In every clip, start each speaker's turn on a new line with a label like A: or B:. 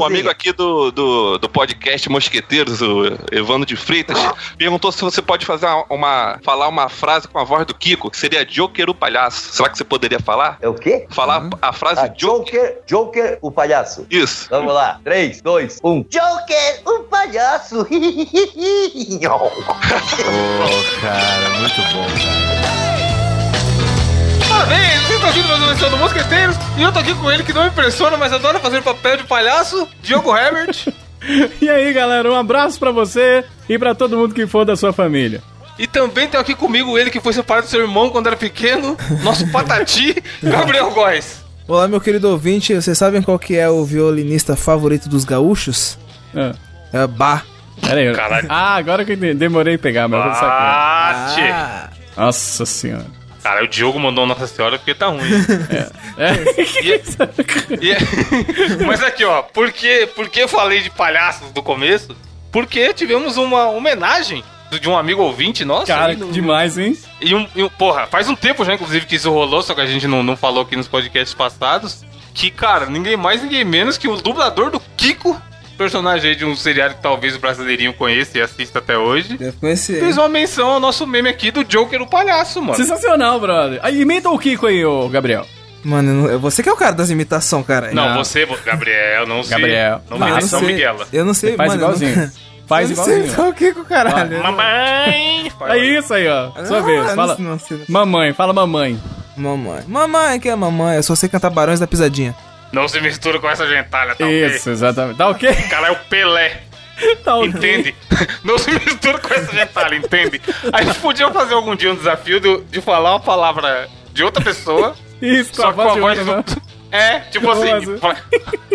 A: Um amigo aqui do, do, do podcast Mosqueteiros, o Evandro de Freitas, perguntou se você pode fazer uma, falar uma frase com a voz do Kiko, que seria Joker o palhaço. Será que você poderia falar?
B: É o quê?
A: Falar a frase
B: Ah, Joker, Joker, o palhaço.
A: Isso.
B: Vamos lá. 3, 2, 1. Joker, o palhaço.
C: Pô, cara, muito bom,
D: Parabéns, vocês estão ouvindo mais uma edição do Mosqueteiros e eu tô aqui com ele que não impressiona, mas adora fazer papel de palhaço, Diogo Herbert.
E: E aí, galera, um abraço pra você e pra todo mundo que for da sua família.
D: E também tem aqui comigo ele que foi separado do seu irmão quando era pequeno, nosso patati, Gabriel Góes.
F: Olá, meu querido ouvinte, vocês sabem qual que é o violinista favorito dos gaúchos?
E: Ah,
F: É Bach.
E: pera aí.
D: Caralho.
E: Ah, agora que eu entendi. demorei a pegar, mas eu vou sacar.
F: Ah,
E: Nossa senhora.
D: Cara, o Diogo mandou Nossa Senhora porque tá ruim.
E: É.
D: E é- e é- Mas aqui, ó, por que, por que eu falei de palhaços no começo? Porque tivemos uma homenagem de um amigo ouvinte nosso.
E: Cara,
D: no-
E: demais, hein?
D: E um, e um- porra, faz um tempo já, inclusive, que isso rolou, só que a gente não, não falou aqui nos podcasts passados. Que, cara, ninguém mais, ninguém menos que o dublador do Kiko, personagem aí de um seriado que talvez o brasileirinho conheça e assista até hoje,
F: deve conhecer.
D: fez uma menção ao nosso meme aqui do Joker, o palhaço, mano.
E: Sensacional, brother. Aí, imita o Kiko aí, ô Gabriel.
F: Mano, você que é o cara das imitações, cara.
D: Não,
E: Não.
D: você, Gabriel, não sei.
E: Gabriel.
D: Não
E: Não,
F: eu não sei.
D: Miguela.
F: Eu não sei,
E: Faz
F: mano. eu
E: igualzinho. Faz
F: eu não sei
E: igualzinho.
F: imitar o Kiko, caralho.
D: Mamãe!
E: É isso aí, ó. Sua
F: Não,
E: vez. Fala.
F: Não, não sei.
E: Mamãe, fala mamãe.
F: Mamãe. Mamãe, que é mamãe? Eu só sei cantar Barões da Pisadinha.
D: Não se mistura com essa gentalha, tá ok?
E: Isso, exatamente. Tá ok?
D: Cara, é o Pelé.
E: Tá ok.
D: Entende? Não se mistura com essa gentalha, entende? A gente podia fazer algum dia um desafio de, de falar uma palavra de outra pessoa,
E: Isso, com
D: só
E: a
D: com a
E: voz
D: do... É, tipo assim, fala,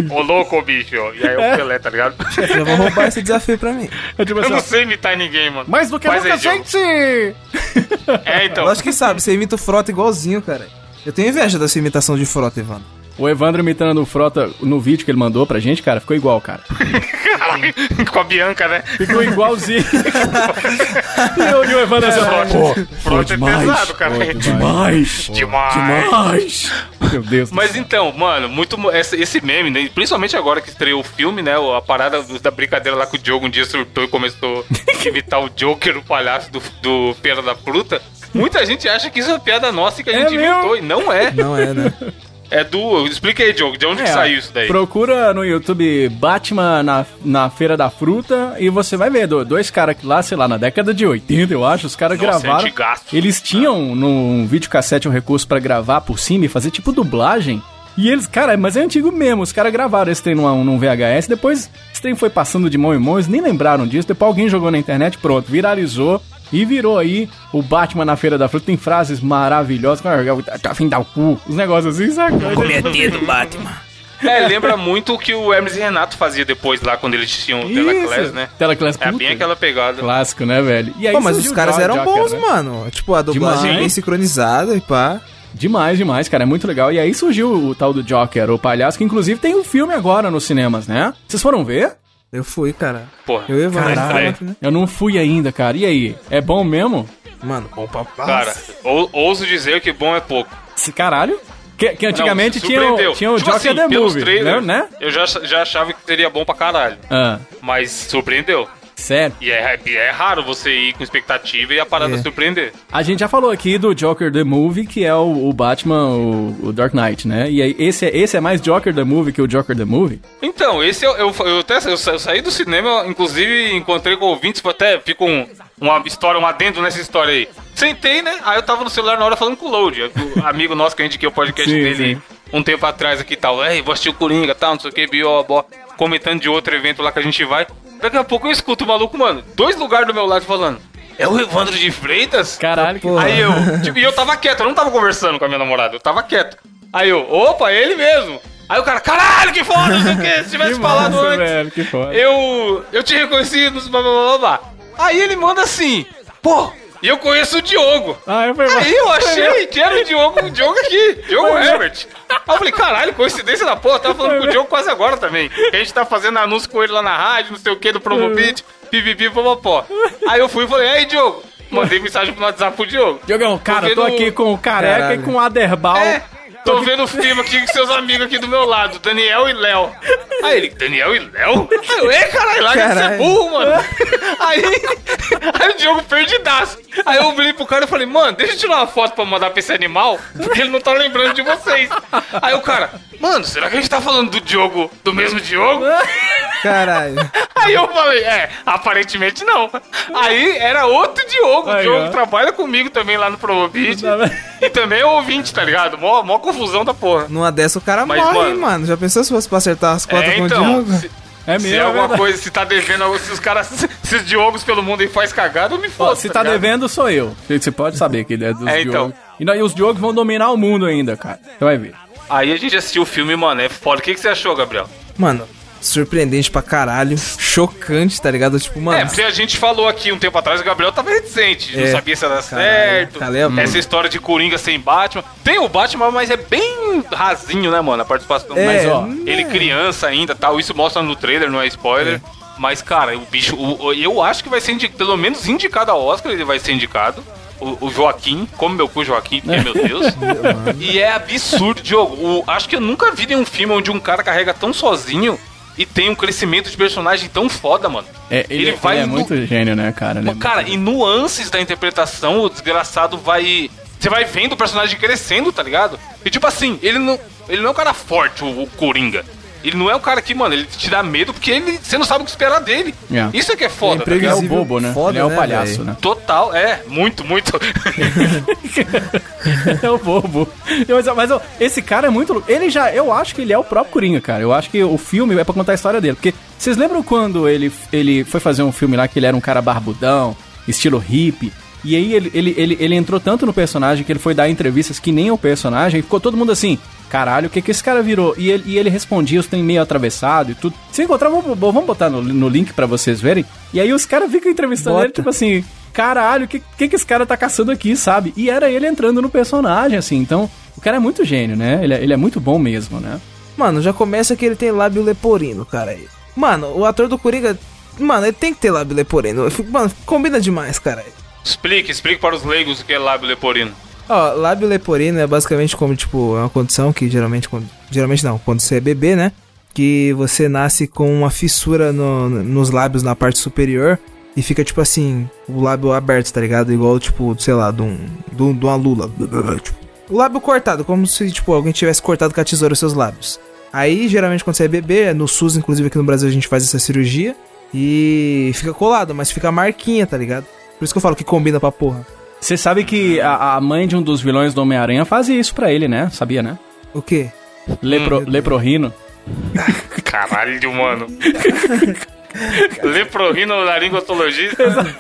D: ô louco, bicho, e aí é o Pelé, tá ligado?
F: Já vou roubar esse desafio pra mim.
E: É tipo
D: Eu
E: assim,
D: não sei imitar ninguém, mano.
E: Mais do que nunca,
D: aí, Diogo.
E: gente!
D: É, então.
F: Lógico que sabe, você imita o Frota igualzinho, cara. Eu tenho inveja da sua imitação de Frota, Evandro.
E: O Evandro imitando o Frota no vídeo que ele mandou pra gente, cara, ficou igual, cara.
D: Caralho, com a Bianca, né?
E: Ficou igualzinho. e, o, e o Evandro assim,
D: Frota, Frota é pesado, cara.
E: demais.
D: Demais.
E: Demais. Meu Deus. do
D: Mas
E: céu.
D: então, mano, muito esse, esse meme, né? Principalmente agora que estreou o filme, né? A parada da brincadeira lá que o Diogo um dia surtou e começou a imitar o Joker, o palhaço do, do Feira da Fruta. Muita gente acha que isso é piada nossa e que a
E: É
D: gente
E: mesmo?
D: inventou. E não é.
F: Não é, né?
D: É do. Explica aí, Diogo, de onde que
E: É,
D: saiu isso daí?
E: Procura no YouTube Batman na, na Feira da Fruta e você vai ver. do- Dois caras que lá, sei lá, na década de 80, eu acho, os caras
D: é
E: gravaram.
D: antigaço.
E: eles tinham no videocassete um recurso pra gravar por cima e fazer tipo dublagem. E eles, cara, mas é antigo mesmo. Os caras gravaram esse trem num, num VHS. Depois esse trem foi passando de mão em mão. Eles nem lembraram disso. Depois alguém jogou na internet, pronto, viralizou. E virou aí o Batman na Feira da Fruta. Tem frases maravilhosas. Tá fim dar o cu. Os negócios assim, saca?
F: dedo, Batman.
D: É, lembra muito o que o Hermes e Renato fazia depois lá, quando eles tinham o Telaclass, né?
E: Telaclass,
D: É bem aquela pegada.
E: Clássico, né, velho? E aí
F: Pô, mas os caras
E: o
F: eram
E: Joker,
F: bons,
E: né?
F: mano. Tipo, a dublagem
E: Demais.
F: bem sincronizada e pá.
E: Demais, demais, cara. É muito legal. E aí surgiu o tal do Joker, o palhaço, que inclusive tem um filme agora nos cinemas, né? Vocês foram ver?
F: Eu fui, cara.
D: Porra.
F: Eu e o Evandro. Né?
E: Eu não fui ainda, cara. E aí? É bom mesmo?
F: Mano, bom pra
D: Cara, ou- ouso dizer que bom é pouco.
E: Esse caralho? Que, que antigamente
D: Não,
E: tinha, o, tinha o
D: Tipo
E: Joker
D: assim,
E: The Movie,
D: trailers,
E: né?
D: Eu já, já achava que seria bom pra caralho.
E: Ah,
D: Mas surpreendeu.
E: Sério.
D: E é, é raro você ir com expectativa e a parada
F: É.
D: surpreender.
E: A gente já falou aqui do Joker The Movie, que é o, o Batman, o, o Dark Knight, né? E aí, esse, é- esse é mais Joker The Movie que o Joker The Movie?
D: Então, esse eu, eu, eu até eu, sa- eu saí do cinema, inclusive encontrei com ouvintes, até fica um, uma história, um adendo nessa história aí. Sentei, né? Aí eu tava no celular na hora falando com o Load, o amigo nosso que a gente que o podcast
E: Sim,
D: dele
E: sim.
D: um tempo atrás aqui e tal. Ei, vou assistir o Coringa tal, não sei o que, bió, bó, comentando de outro evento lá que a gente vai. Daqui a pouco eu escuto o maluco, mano, dois lugares do meu lado falando. É o Evandro de Freitas?
E: Caralho, que...
D: Aí eu, tipo, e eu tava quieto, eu não tava conversando com a minha namorada, eu tava quieto. Aí eu, opa, é ele mesmo. Aí o cara, caralho, que foda, não sei o que, se tivesse
E: que
D: falado
E: massa,
D: antes.
E: velho, que foda.
D: Eu, eu te reconheci blá blá blá blá. Aí ele manda assim, pô, e eu conheço o Diogo.
E: Ah, eu fui
D: Aí eu achei que era o Diogo, o Diogo aqui, Diogo
E: Foi
D: Herbert. Aí eu falei, caralho, coincidência da porra, tava falando com o Diogo quase agora também. Que a gente tá fazendo anúncio com ele lá na rádio, não sei o que, do Promobit, pipipi, popopó. Aí eu fui e falei, aí Diogo, mandei mensagem no WhatsApp pro Diogo.
E: Diogão, cara, eu tô
D: no-
E: aqui com o Careca
F: Caralho.
E: e com o Aderbal.
D: É. tô vendo o filme aqui com seus amigos aqui do meu lado, Daniel e Léo. Aí ele, Daniel e Léo? Aí eu, é, caralho, larga de ser burro, mano. Aí, aí o Diogo perdidaço. Aí eu virei pro cara e falei, mano, deixa eu tirar uma foto pra mandar pra esse animal, porque ele não tá lembrando de vocês. Aí o cara, mano, será que a gente tá falando do Diogo, do mesmo Diogo?
F: Caralho.
D: Aí eu falei, é, aparentemente não. Aí era outro Diogo, o
E: Aí,
D: Diogo
E: ó.
D: trabalha comigo também lá no Promovid.
E: Tá vendo?
D: e também é ouvinte, tá ligado? Mó, mó confusão da porra.
F: Numa dessa o cara
D: Mas,
F: morre,
D: mano-
F: mano. Já pensou se fosse pra acertar as cotas
D: É,
F: com o
D: então,
F: Diogo?
D: se,
E: É
D: se
E: mesmo,
D: é
E: é
D: alguma
E: verdade.
D: coisa, se tá devendo, se os caras, se os Diogos pelo mundo aí faz cagada, eu me foda.
E: se tá
D: ligado?
E: devendo, sou eu. Você pode saber que ele é dos
D: É, então.
E: Diogos. E daí os Diogos vão dominar o mundo ainda, cara. Você vai ver.
D: Aí a gente assistiu o filme, mano, é foda. O que, que você achou, Gabriel?
F: Mano, surpreendente pra caralho. Chocante, tá ligado? Tipo, mano.
D: É, porque a gente falou aqui um tempo atrás, o Gabriel tava reticente, não
F: É,
D: sabia se ia dar
F: caralho,
D: certo.
F: a boca.
D: Essa história de Coringa sem Batman. Tem o Batman, mas é bem rasinho, né, mano? A participação.
F: É,
D: mas, ó,
F: né?
D: ele criança ainda tal. Isso mostra no trailer, não é spoiler. Mas, cara, o bicho, o- eu acho que vai ser pelo menos indicado a Oscar, ele vai ser indicado. O, o Joaquim, como meu cu Joaquim, porque, meu Deus. e é absurdo, Diogo. O- acho que eu nunca vi nenhum filme onde um cara carrega tão sozinho e tem um crescimento de personagem tão foda, mano.
E: É, ele,
D: Ele
E: ele
D: vai
E: é
D: no-
E: muito gênio, né, cara? Ele é
D: Cara,
E: muito-
D: e nuances da interpretação, o desgraçado vai. Você vai vendo o personagem crescendo, tá ligado? E tipo assim, ele não, ele não é um cara forte, o, o Coringa. Ele não é um cara que, mano, ele te dá medo porque ele, você não sabe o que esperar dele.
E: É.
D: Isso é que é foda, tá
E: Ele é o bobo, né?
F: Foda,
E: ele é o
F: né,
E: palhaço,
F: velho?
E: né?
D: Total, é, muito, muito.
E: é o bobo. Mas, mas, ó, esse cara é muito. Ele já, eu acho que ele é o próprio Coringa, cara. Eu acho que o filme é pra contar a história dele. Porque vocês lembram quando ele, ele foi fazer um filme lá que ele era um cara barbudão, estilo hippie? E aí ele, ele, ele, ele entrou tanto no personagem que ele foi dar entrevistas que nem o personagem, e ficou todo mundo assim, caralho, o que que esse cara virou? E ele, e ele respondia, os tem meio atravessado e tudo. Se encontrar, vamos, vamos botar no, no link pra vocês verem. E aí os caras ficam entrevistando
F: Bota.
E: ele, tipo assim, caralho, o que, que que esse cara tá caçando aqui, sabe? E era ele entrando no personagem, assim. Então, o cara é muito gênio, né? Ele é, ele é muito bom mesmo, né?
F: Mano, já começa que ele tem lábio leporino, cara. Mano, o ator do Coringa. Mano, ele tem que ter lábio leporino. Mano, combina demais, cara.
D: Explique, explique para os leigos o que é lábio leporino.
F: Ó, lábio leporino é basicamente como, tipo, é uma condição que geralmente, quando, geralmente não, quando você é bebê, né? Que você nasce com uma fissura no- nos lábios na parte superior e fica, tipo assim, o lábio aberto, tá ligado? Igual, tipo, sei lá, de, um, de, um- uma lula. Tipo, o lábio cortado, como se, tipo, alguém tivesse cortado com a tesoura os seus lábios. Aí, geralmente, quando você é bebê, no SUS, inclusive aqui no Brasil, a gente faz essa cirurgia e fica colado, mas fica marquinha, tá ligado? Por isso que eu falo que combina pra porra.
E: Você sabe que a, a mãe de um dos vilões do Homem-Aranha fazia isso pra ele, né? Sabia, né?
F: O quê?
E: Lepro, leprorrino.
D: Caralho, mano. Leprorino laringotologista.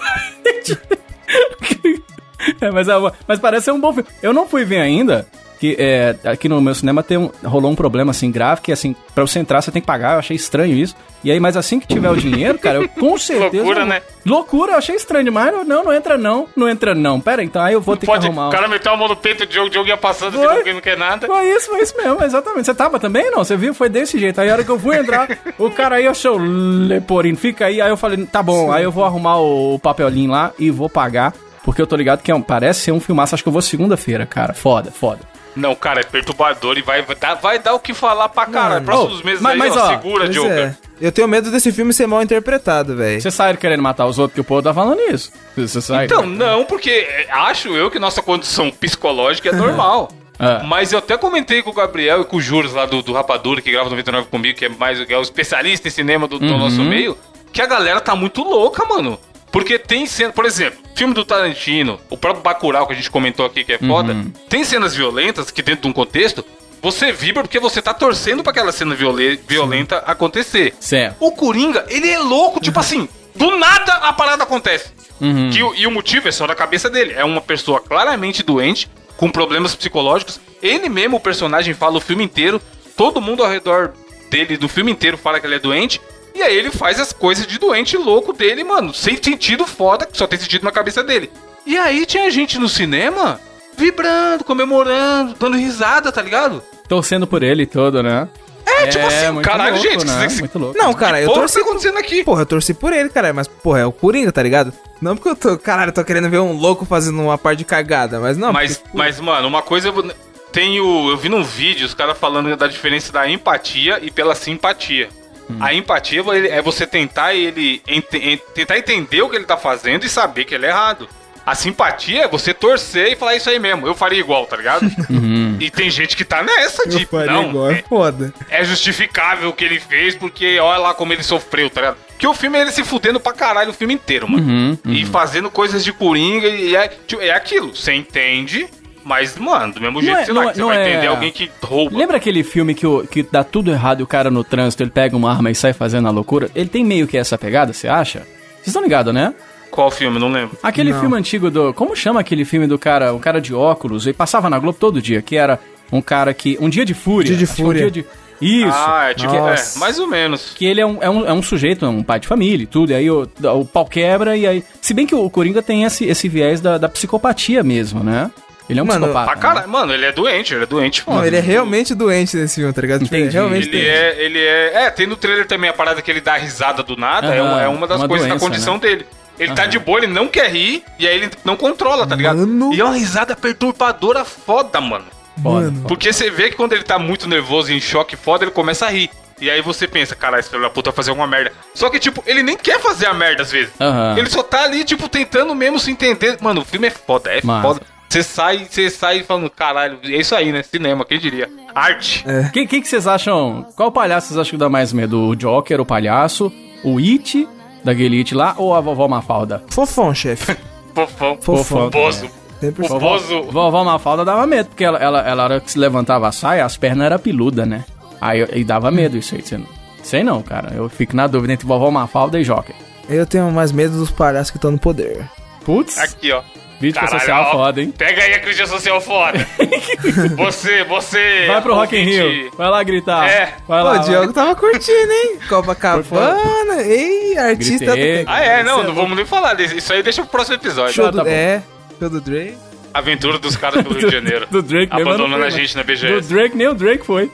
E: É, mas, é uma- mas parece ser um bom filme. Eu não fui ver ainda, que é, aqui no meu cinema tem um, rolou um problema assim grave, que assim, pra você entrar você tem que pagar, eu achei estranho isso. E aí, mas assim que tiver o dinheiro, cara, eu com certeza...
D: Loucura, né?
E: Loucura, eu achei estranho demais. Não, não entra não, não entra não. Pera, então aí eu vou ter
D: Pode,
E: que arrumar...
D: o cara meteu a mão no peito do Diogo, o Diogo ia passando,
E: Foi.
D: assim, não, não quer nada.
E: Foi isso, foi isso mesmo, exatamente. Você tava também, não? Você viu? Foi desse jeito. Aí a hora que eu fui entrar, o cara aí achou Leporino, fica aí. Aí eu falei, tá bom, aí eu vou arrumar o papelinho lá e vou pagar. Porque eu tô ligado que é um- parece ser um filmaço. Acho que eu vou segunda-feira, cara. Foda, foda.
D: Não, cara, é perturbador e vai, vai, dar, vai dar o que falar pra caralho. Próximos meses
E: mas-
D: aí,
E: mas,
D: ó,
E: ó,
D: segura, Diogo.
F: é. Eu tenho medo desse filme ser mal interpretado, velho.
E: Você sai querendo matar os outros que o povo tá falando isso. Você sai.
D: Então, não, porque é, acho eu que nossa condição psicológica é normal.
E: É.
D: Mas eu até comentei com o Gabriel e com o Juros lá do, do Rapadura, que grava 99 comigo, que é mais que é o especialista em cinema do, do
E: Uhum.
D: nosso meio, que a galera tá muito louca, mano. Porque tem cena, por exemplo, filme do Tarantino, o próprio Bacurau que a gente comentou aqui que é foda,
E: Uhum.
D: tem cenas violentas que dentro de um contexto, você vibra porque você tá torcendo pra aquela cena viole- violenta acontecer.
E: Certo.
D: O Coringa, ele é louco, tipo assim, do nada a parada acontece.
E: Uhum.
D: Que e o motivo é só da cabeça dele. É uma pessoa claramente doente, com problemas psicológicos. Ele mesmo, o personagem, fala o filme inteiro. Todo mundo ao redor dele, do filme inteiro, fala que ele é doente. E aí ele faz as coisas de doente louco dele, mano. Sem sentido foda, que só tem sentido na cabeça dele. E aí tinha gente no cinema vibrando, comemorando, dando risada, tá ligado?
E: Torcendo por ele todo, né?
D: É, tipo assim,
E: muito
D: caralho,
E: louco,
D: gente,
E: Né? Muito louco.
F: Não, cara, eu
D: Porra,
F: torci.
D: tá acontecendo aqui?
F: Porra, eu torci por ele, cara. Mas, porra, é o Coringa, tá ligado? Não porque eu tô. Caralho, eu tô querendo ver um louco fazendo uma par de cagada, mas não.
D: Mas,
F: porque-
D: mas, mano, uma coisa. eu vou- tem o. Eu vi num vídeo os caras falando da diferença da empatia e pela simpatia. A empatia é você tentar ele ente- en- tentar entender o que ele tá fazendo e saber que ele é errado. A simpatia é você torcer e falar isso aí mesmo. Eu faria igual, tá ligado? E tem gente que tá nessa de
F: Eu faria
D: não,
F: igual, é
D: é,
F: foda.
D: é justificável o que ele fez porque olha lá como ele sofreu, tá ligado? Que o filme é ele se fudendo pra caralho o filme inteiro, mano.
E: Uhum,
D: E fazendo coisas de coringa e é, tipo, é aquilo. Você entende, mas, mano, do mesmo jeito
E: é-
D: não,
E: não é-
D: você vai
E: é-
D: entender alguém que rouba.
E: Lembra aquele filme que, o, que dá tudo errado e o cara no trânsito ele pega uma arma e sai fazendo a loucura? Ele tem meio que essa pegada, você acha? Vocês estão ligados, né?
D: Qual filme? Não lembro.
E: Aquele
F: Não.
E: filme antigo do. Como chama aquele filme do cara? O cara de óculos? Ele passava na Globo todo dia, que era um cara que. Um dia de fúria.
F: Dia de
E: é um
F: Fúria.
E: dia de- Isso.
D: Ah, é tipo,
F: Nossa.
D: é, mais ou menos.
E: Que ele é um, é, um, é um sujeito, é um pai de família e tudo, e aí o, o pau quebra, e aí. Se bem que o Coringa tem esse, esse viés da, da psicopatia mesmo, né? Ele é um
F: Mano,
E: psicopata.
D: Pra caralho, mano, ele é doente, ele é doente.
F: Não,
D: mano.
F: ele é realmente doente nesse filme, tá ligado? Tipo, ele é
E: Entendi.
F: realmente
D: Ele
F: doente.
D: é, ele é. É, tem no trailer também a parada que ele dá risada do nada. é,
E: Aham,
D: uma, é uma das
E: uma
D: coisas da
E: doença,
D: condição
E: né?
D: dele. Ele tá de boa, ele não quer rir, e aí ele não controla, tá ligado?
F: Mano.
D: E é uma risada perturbadora foda, mano.
E: Foda,
F: Mano.
D: Porque você vê que quando ele tá muito nervoso e em choque foda, ele começa a rir. E aí você pensa, caralho, esse filho da puta vai fazer alguma merda. Só que, tipo, ele nem quer fazer a merda às vezes.
E: Aham.
D: Ele só tá ali, tipo, tentando mesmo se entender. Mano, o filme é foda, é
E: Massa.
D: foda. Você sai, você sai falando, caralho, é isso aí, né? Cinema, quem diria? Arte.
E: Quem, quem que vocês acham? Qual palhaço vocês acham que dá mais medo? O Joker, o palhaço? O It, daquele It lá, ou a vovó Mafalda?
F: Fofão, chefe.
D: Fofão.
F: Fofão.
D: Bozo.
F: 100%.
D: O Bozo.
E: Vovó Mafalda dava medo, porque ela, ela, ela, a hora que se levantava a saia, as pernas eram peludas, né? Aí e dava medo isso aí. Você não, sei não, cara. Eu fico na dúvida entre vovó Mafalda e Joker.
F: Eu tenho mais medo dos palhaços que estão no poder.
E: Putz,
D: Aqui, ó.
E: Crítica
D: Caralho,
E: social
D: ó,
E: foda, hein?
D: Pega aí a crítica social foda. você, você.
E: Vai pro Rock in Rio. Vai lá gritar.
D: É.
E: Vai
F: Pô,
E: lá.
F: o Diogo tava curtindo, hein? Copacabana. Ei, artista.
E: Gritei.
D: Ah, é, não, não vamos nem falar disso. Isso aí deixa pro próximo episódio.
F: Show
E: Ah,
F: do,
E: tá bom.
F: é, show do Dre.
D: Aventura dos caras do Rio de Janeiro.
E: Do Drake
D: Abandonando a
E: foi,
D: gente na
E: Do
D: BGS.
E: Drake, nem o Drake foi.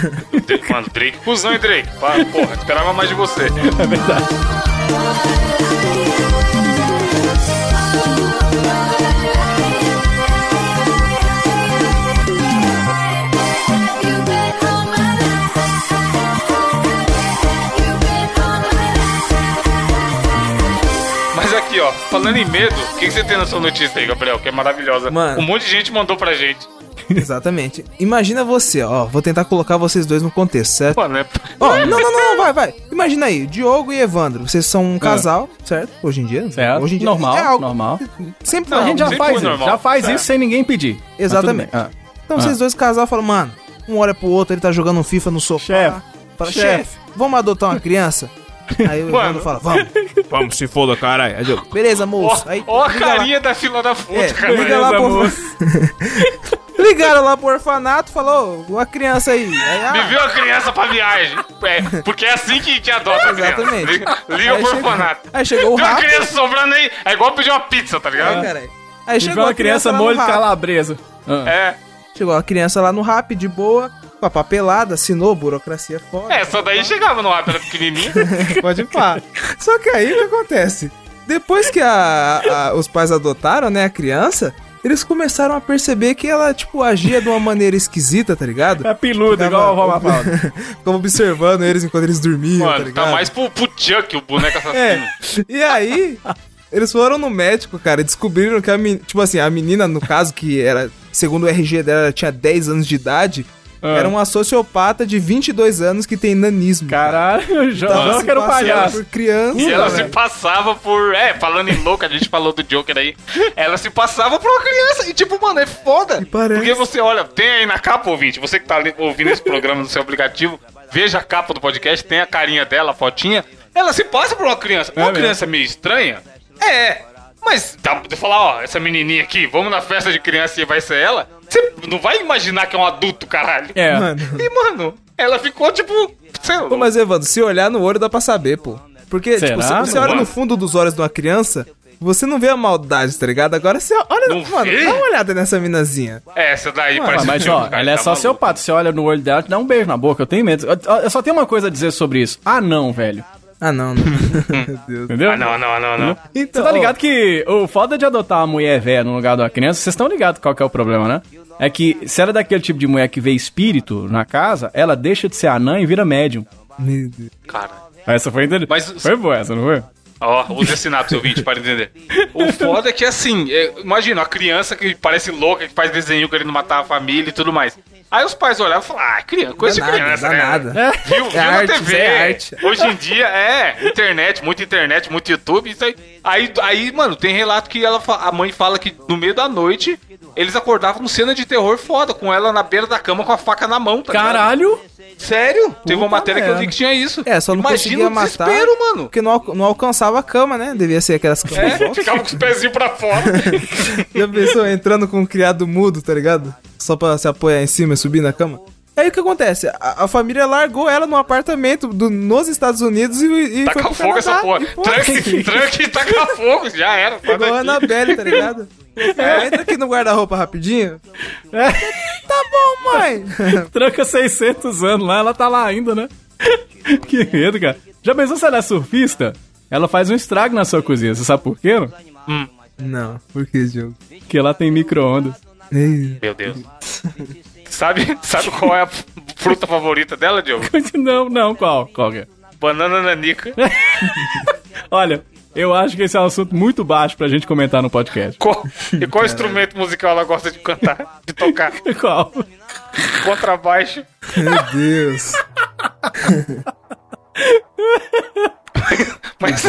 D: Mano, Drake, cuzão, hein, Drake? Pá, Porra, esperava mais de você.
E: É verdade.
D: Ó, falando em medo, o que, que você tem na sua notícia aí, Gabriel? Que é maravilhosa.
F: Mano.
D: Um monte de gente mandou pra gente.
F: Exatamente. Imagina você, ó. Vou tentar colocar vocês dois no contexto, certo?
D: Mano, é.
F: Ó, não, não, não, vai, vai. Imagina aí, Diogo e Evandro. Vocês são um casal, certo? Hoje em dia.
E: Ah. Certo.
F: Hoje em dia.
E: normal,
F: é algo-
E: normal.
F: Sempre
E: Não, a gente já
D: sempre
E: faz isso.
D: normal.
E: Já faz
D: Certo.
E: isso sem ninguém pedir.
F: Exatamente.
E: Ah.
F: Então vocês dois casal falam, mano, um olha pro outro, ele tá jogando um FIFA no sofá.
E: Chefe,
F: Fala,
E: chefe.
F: chefe, vamos adotar uma criança? Aí o. Evandro fala, vamos.
C: Vamos, se foda, caralho. Aí eu-
F: Beleza,
D: Ó,
F: moço. Aí,
D: ó a
F: liga lá.
D: carinha da fila da puta,
F: É,
D: cara.
F: liga lá pro... Ligaram lá pro orfanato, falou, uma criança aí. aí ah,
D: Me viu a criança pra viagem. É, porque é assim que, que adota a criança.
F: Exatamente.
D: Liga, liga
F: Aí
D: pro
F: chegou-
D: orfanato.
F: Aí chegou o
D: Tem uma
F: rato.
D: criança sobrando aí. É igual pedir uma pizza, tá ligado?
F: Aí, caralho. Aí
E: Chegou
F: chegou
E: uma criança
F: no
E: molho
F: rato.
E: calabresa. Ah.
D: É.
F: Chegou a criança lá no rap, de boa, com a papelada, assinou, burocracia foda.
D: É, essa daí chegava no rápido, era pequenininha.
F: Pode pá. Só que aí o que acontece? Depois que a- a- os pais adotaram, né, a criança, eles começaram a perceber que ela, tipo, agia de uma maneira esquisita, tá ligado?
E: É peluda, igual a vovó Mafalda.
F: Ficava observando eles enquanto eles dormiam, tá
D: Mano,
F: ligado?
D: tá mais pro, pro Chuck, o boneco assassino.
F: É. E aí, eles foram no médico, cara, e descobriram que a menina, tipo assim, a menina, no caso, que era, segundo o RG dela, ela tinha 10 anos de idade,
E: Ah.
F: era uma sociopata de 22 anos que tem nanismo.
E: Caralho, o
F: Tava se
E: Joker era
F: passando
E: palhaço.
F: Por criança,
D: E ela se
F: velho.
D: passava por. É, falando em louco, a gente falou do Joker aí. Ela se passava por uma criança. E tipo, mano, é foda.
F: parece.
D: Porque você olha, tem aí na capa, ouvinte, você que tá ouvindo esse programa no seu aplicativo, veja a capa do podcast, tem a carinha dela, a fotinha. Ela se passa por uma criança. Uma
E: mesmo.
D: criança meio estranha? É. Mas, tá, de falar, ó, essa menininha aqui, vamos na festa de criança e vai ser ela? Você não vai imaginar que é um adulto, caralho.
E: É.
F: Mano.
D: E, mano, ela ficou tipo. Sei lá.
F: Pô, mas Evandro, se olhar no olho dá pra saber, pô. Porque,
E: Será?
F: tipo, se você olha no
D: mano.
F: fundo dos olhos de uma criança, você não vê a maldade, tá ligado? Agora você olha,
D: Não
F: mano,
D: vê?
F: dá uma olhada nessa minazinha.
D: É, essa daí
F: Mano,
D: parece
E: Mas, ó,
D: cara,
E: ela é
D: tá
E: sociopata. Você olha no olho dela, te dá um beijo na boca. Eu tenho medo. Eu, eu só tenho uma coisa a dizer sobre isso. Ah, não, velho.
F: Ah, não, não. Meu Deus.
E: Entendeu?
D: Ah, não, não, não, não.
F: Então,
E: Você tá
F: ó,
E: ligado que o foda de adotar uma mulher velha no lugar de uma criança, vocês estão ligados qual que é o problema, né? É que se ela é daquele tipo de mulher que vê espírito na casa, ela deixa de ser anã e vira médium.
F: Meu Deus.
D: Cara.
E: Essa foi entendida.
D: Mas-
E: Foi boa essa, não foi?
D: Ó, use esse sinapse, ouvinte, para entender. O foda é que, assim, é, imagina, uma criança que parece louca, que faz desenho querendo matar a família e tudo mais. Aí os pais olhavam e falavam, ah, criança, coisa
F: Dá
D: de
F: nada,
D: criança, né?
F: nada.
D: Viu, viu
F: É
D: na
F: arte,
D: TV.
F: isso é.
D: Hoje em dia, é, internet, muita internet, muito YouTube, isso aí. Aí, aí mano, tem relato que ela, a mãe fala que no meio da noite eles acordavam com cena de terror foda, com ela na beira da cama com a faca na mão, tá ligado?
E: Caralho!
D: Sério? Teve uma
F: Puta
D: matéria que eu
F: merda.
D: que tinha isso.
F: É, só não
D: Imagina
F: conseguia matar.
D: desespero, mano.
F: Porque não, al- não alcançava a cama, né? Devia ser aquelas camas
D: É, ficava com os pezinhos pra fora.
F: Já pensou entrando com um criado mudo, tá ligado? Só pra se apoiar em cima e subir na cama? Aí o que acontece? A, a família largou ela num apartamento do- nos Estados Unidos e, e foi
D: Taca
F: pro
D: fogo
F: Canadá.
D: essa porra.
F: E foi.
D: Tranque, tranque e taca fogo. Já era. sai
F: Igual a
D: daqui.
F: Annabelle, tá ligado? É. Entra aqui no guarda-roupa rapidinho. Tá bom, mãe.
E: Tranca 600 anos lá, ela tá lá ainda, né? que medo, cara. Já pensou se ela é surfista? Ela faz um estrago na sua cozinha. Você sabe por quê? Não?
F: Não, por que, Diogo?
E: Porque lá tem micro-ondas.
F: Ei,
D: Meu Deus. Sabe, sabe qual é a fruta favorita dela, Diogo?
E: não, não, qual? Qual que é?
D: Banana nanica.
E: Olha, eu acho que esse é um assunto muito baixo pra gente comentar no podcast.
D: Qual, e qual instrumento musical ela gosta de cantar? De tocar?
E: Qual?
D: Contrabaixo.
F: Meu Deus.
D: Mas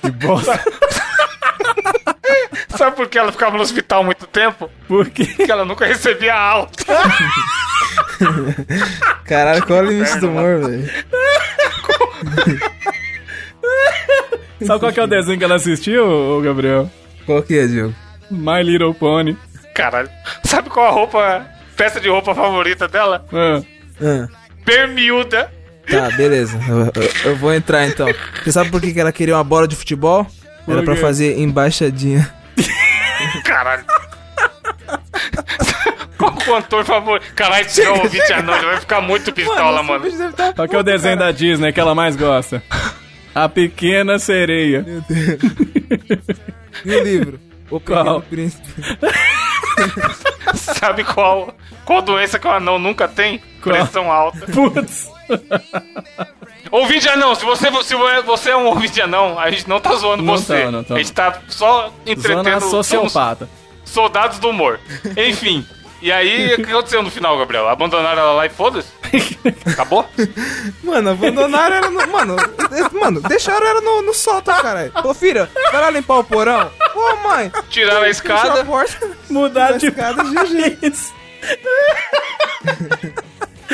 E: Que bosta.
D: sabe por que ela ficava no hospital muito tempo?
E: Por quê?
D: Porque ela nunca recebia alta.
F: Caralho, qual é o limite do humor, velho?
E: Sabe qual que é o desenho que ela assistiu, Gabriel?
F: Qual que é, Diogo?
E: My Little Pony.
D: Caralho. Sabe qual a roupa, peça de roupa favorita dela?
E: Ah,
F: Ah,
D: Bermuda.
F: tá, beleza. Eu, eu- eu vou entrar então. Você sabe por que, ela queria uma bola de futebol? Era pra fazer embaixadinha.
D: Caralho. Qual o cantor favorito? Caralho, se tiver um ouvinte anão, ele vai ficar muito pistola, mano.
E: qual que é o desenho da Disney que ela mais gosta? A Pequena Sereia.
F: E o livro? O
E: Qual?
F: Príncipe.
D: Sabe qual, qual doença que o anão nunca tem?
E: Qual?
D: Pressão alta.
E: Putz.
D: Ouvinte anão, se você, se você é um ouvinte anão, a gente não tá zoando
E: Não
D: você.
E: tá, não tá.
D: A gente tá só
E: Zona
D: entretendo somos
E: sociopata.
D: Soldados do humor. Enfim. E aí, o que aconteceu no final, Gabriel? Abandonaram ela lá e foda-se? Acabou?
F: Mano, abandonaram ela no. Mano, eh, mano, deixaram ela no, no sótão, caralho. Ô filha, vai lá limpar o porão. Ô mãe,
D: Tiraram a
F: fechou a
D: escada.
F: porta.
E: De
F: escada, GG.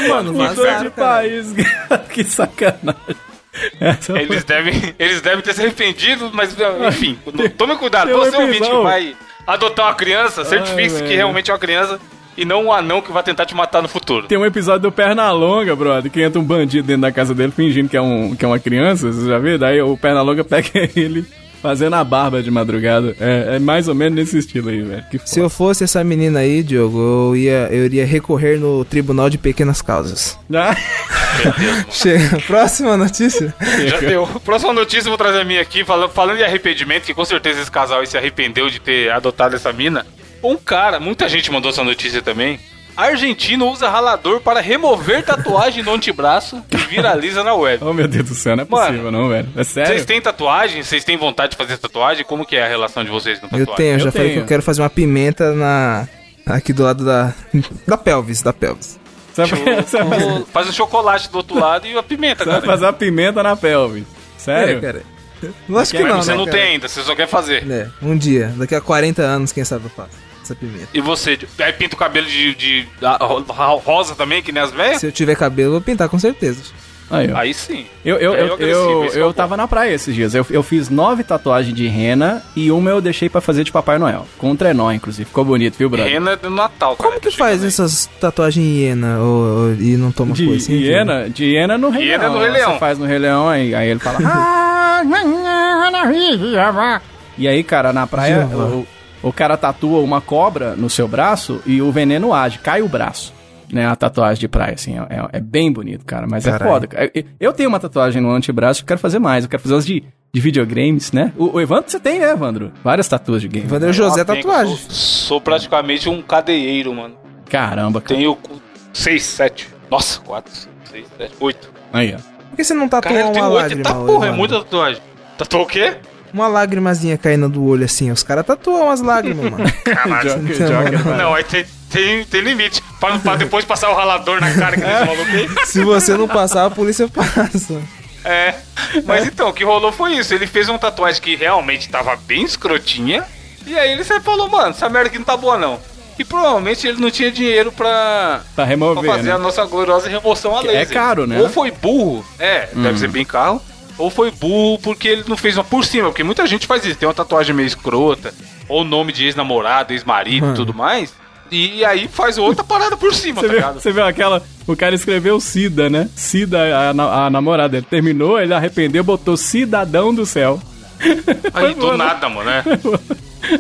F: Mano,
E: Mudou de país. que sacanagem. Essa foi-
D: Eles devem, eles devem ter se arrependido, mas enfim, tome cuidado.
E: tem um
D: Você ouvinte que vai adotar uma criança, certifique-se que realmente é uma criança e não um anão que vai tentar te matar no futuro.
E: Tem um episódio do Pernalonga, brother, que entra um bandido dentro da casa dele fingindo que é, um, que é uma criança, você já viu? Daí o Pernalonga pega ele fazendo a barba de madrugada. É, é mais ou menos nesse estilo aí, velho. Que
F: Se eu fosse essa menina aí, Diogo, eu, ia, eu iria recorrer no Tribunal de Pequenas Causas.
E: Ah,
F: Chega, próxima notícia.
D: Já deu. Próxima notícia eu vou trazer a minha aqui, falando, falando de arrependimento, que com certeza esse casal aí se arrependeu de ter adotado essa mina. Um cara, muita gente mandou essa notícia também. Argentino usa ralador para remover tatuagem no antebraço e viraliza na web.
E: oh, meu Deus do céu, não é
D: Mano,
E: possível, não, velho. É sério?
D: Vocês têm tatuagem? Vocês têm vontade de fazer tatuagem? Como que é a relação de vocês com tatuagem?
F: Eu tenho, eu já
E: Eu
F: falei que
E: tenho.
F: eu quero fazer uma pimenta na. Aqui do lado da. Da pelvis, da pelvis.
E: Você vai, você vai fazer,
D: Choco- Faz o chocolate do outro lado e a pimenta,
E: você vai
D: cara.
E: fazer a pimenta na pelvis. Sério?
F: É, cara. Lógico que
D: Mas
F: não,
D: você
F: né,
D: não
F: cara?
D: tem ainda, você só quer fazer.
F: É, um dia, daqui a 40 anos, quem sabe eu faço essa pimenta.
D: E você, aí pinta o cabelo de, de- a- ro- rosa também, que nem as velhas?
F: Se eu tiver cabelo, eu vou pintar com certeza.
E: Aí.
D: Aí sim.
E: Eu, eu,
D: É
E: eu, eu,
D: é
E: eu tava na praia esses dias. Eu, eu fiz nove tatuagens de rena e uma eu deixei pra fazer de Papai Noel. Com um trenó, inclusive. Ficou bonito, viu, brother?
D: Rena do Natal, cara.
F: Como que faz essas tatuagens em hiena ou, ou- e não toma
E: De
F: coisa? assim,
E: hiena, de hiena no Rei
D: Hiena
E: Leão.
D: no Rei Leão.
E: Você faz no Rei Leão, aí, aí ele fala... "Ah, e aí, cara, na praia, o, cara tatua uma cobra no seu braço e o veneno age, cai o braço. Né, a tatuagem de praia, assim, é, é- é bem bonito, cara, mas é foda. Eu- Eu tenho uma tatuagem no antebraço, eu quero fazer mais, eu quero fazer umas de, de videogames, né? O, o Evandro, você tem, né, Evandro? Várias tatuas de game.
F: Vander José
D: Ah, que
F: tatuagem.
D: Sou, sou praticamente um cadeieiro, mano.
E: Caramba, cara.
D: Tenho 6, 7. Nossa, 4, 6, 7, 8.
E: Aí, ó.
F: Por que você não tatuou
D: Caralho,
F: uma
D: tem 8
F: lágrima?
D: tá porra, é
F: Evandro?
D: muita tatuagem. Tatuou o quê?
F: Uma lágrimazinha caindo do olho assim. Os caras tatuam umas lágrimas, mano.
D: Caralho.
F: Não,
E: Joker,
F: não.
D: Não, aí tem, tem, tem limite. Pra, pra depois passar o ralador na cara que maluco aí.
F: Se você não passar, a polícia passa.
D: É. Mas então, o que rolou foi isso. Ele fez uma tatuagem que realmente tava bem escrotinha. E aí ele falou, mano, essa merda aqui não tá boa não. E provavelmente ele não tinha dinheiro pra,
E: Pra
D: pra
E: remover,
D: fazer a
E: né?
D: nossa gloriosa remoção a
E: Que
D: laser.
E: é caro, né?
D: Ou foi burro, é,
E: Hum.
D: deve ser bem caro. Ou foi burro porque ele não fez uma por cima. Porque muita gente faz isso. Tem uma tatuagem meio escrota. Ou nome de ex-namorado, ex-marido e tudo mais. E aí faz outra parada por cima,
E: Você
D: tá
E: viu,
D: ligado?
E: você viu aquela. O cara escreveu Cida, né? Cida, a, na- a namorada. Ele terminou, ele arrependeu, botou Cidadão do Céu.
D: Aí, do
E: né?
D: nada, mano, né?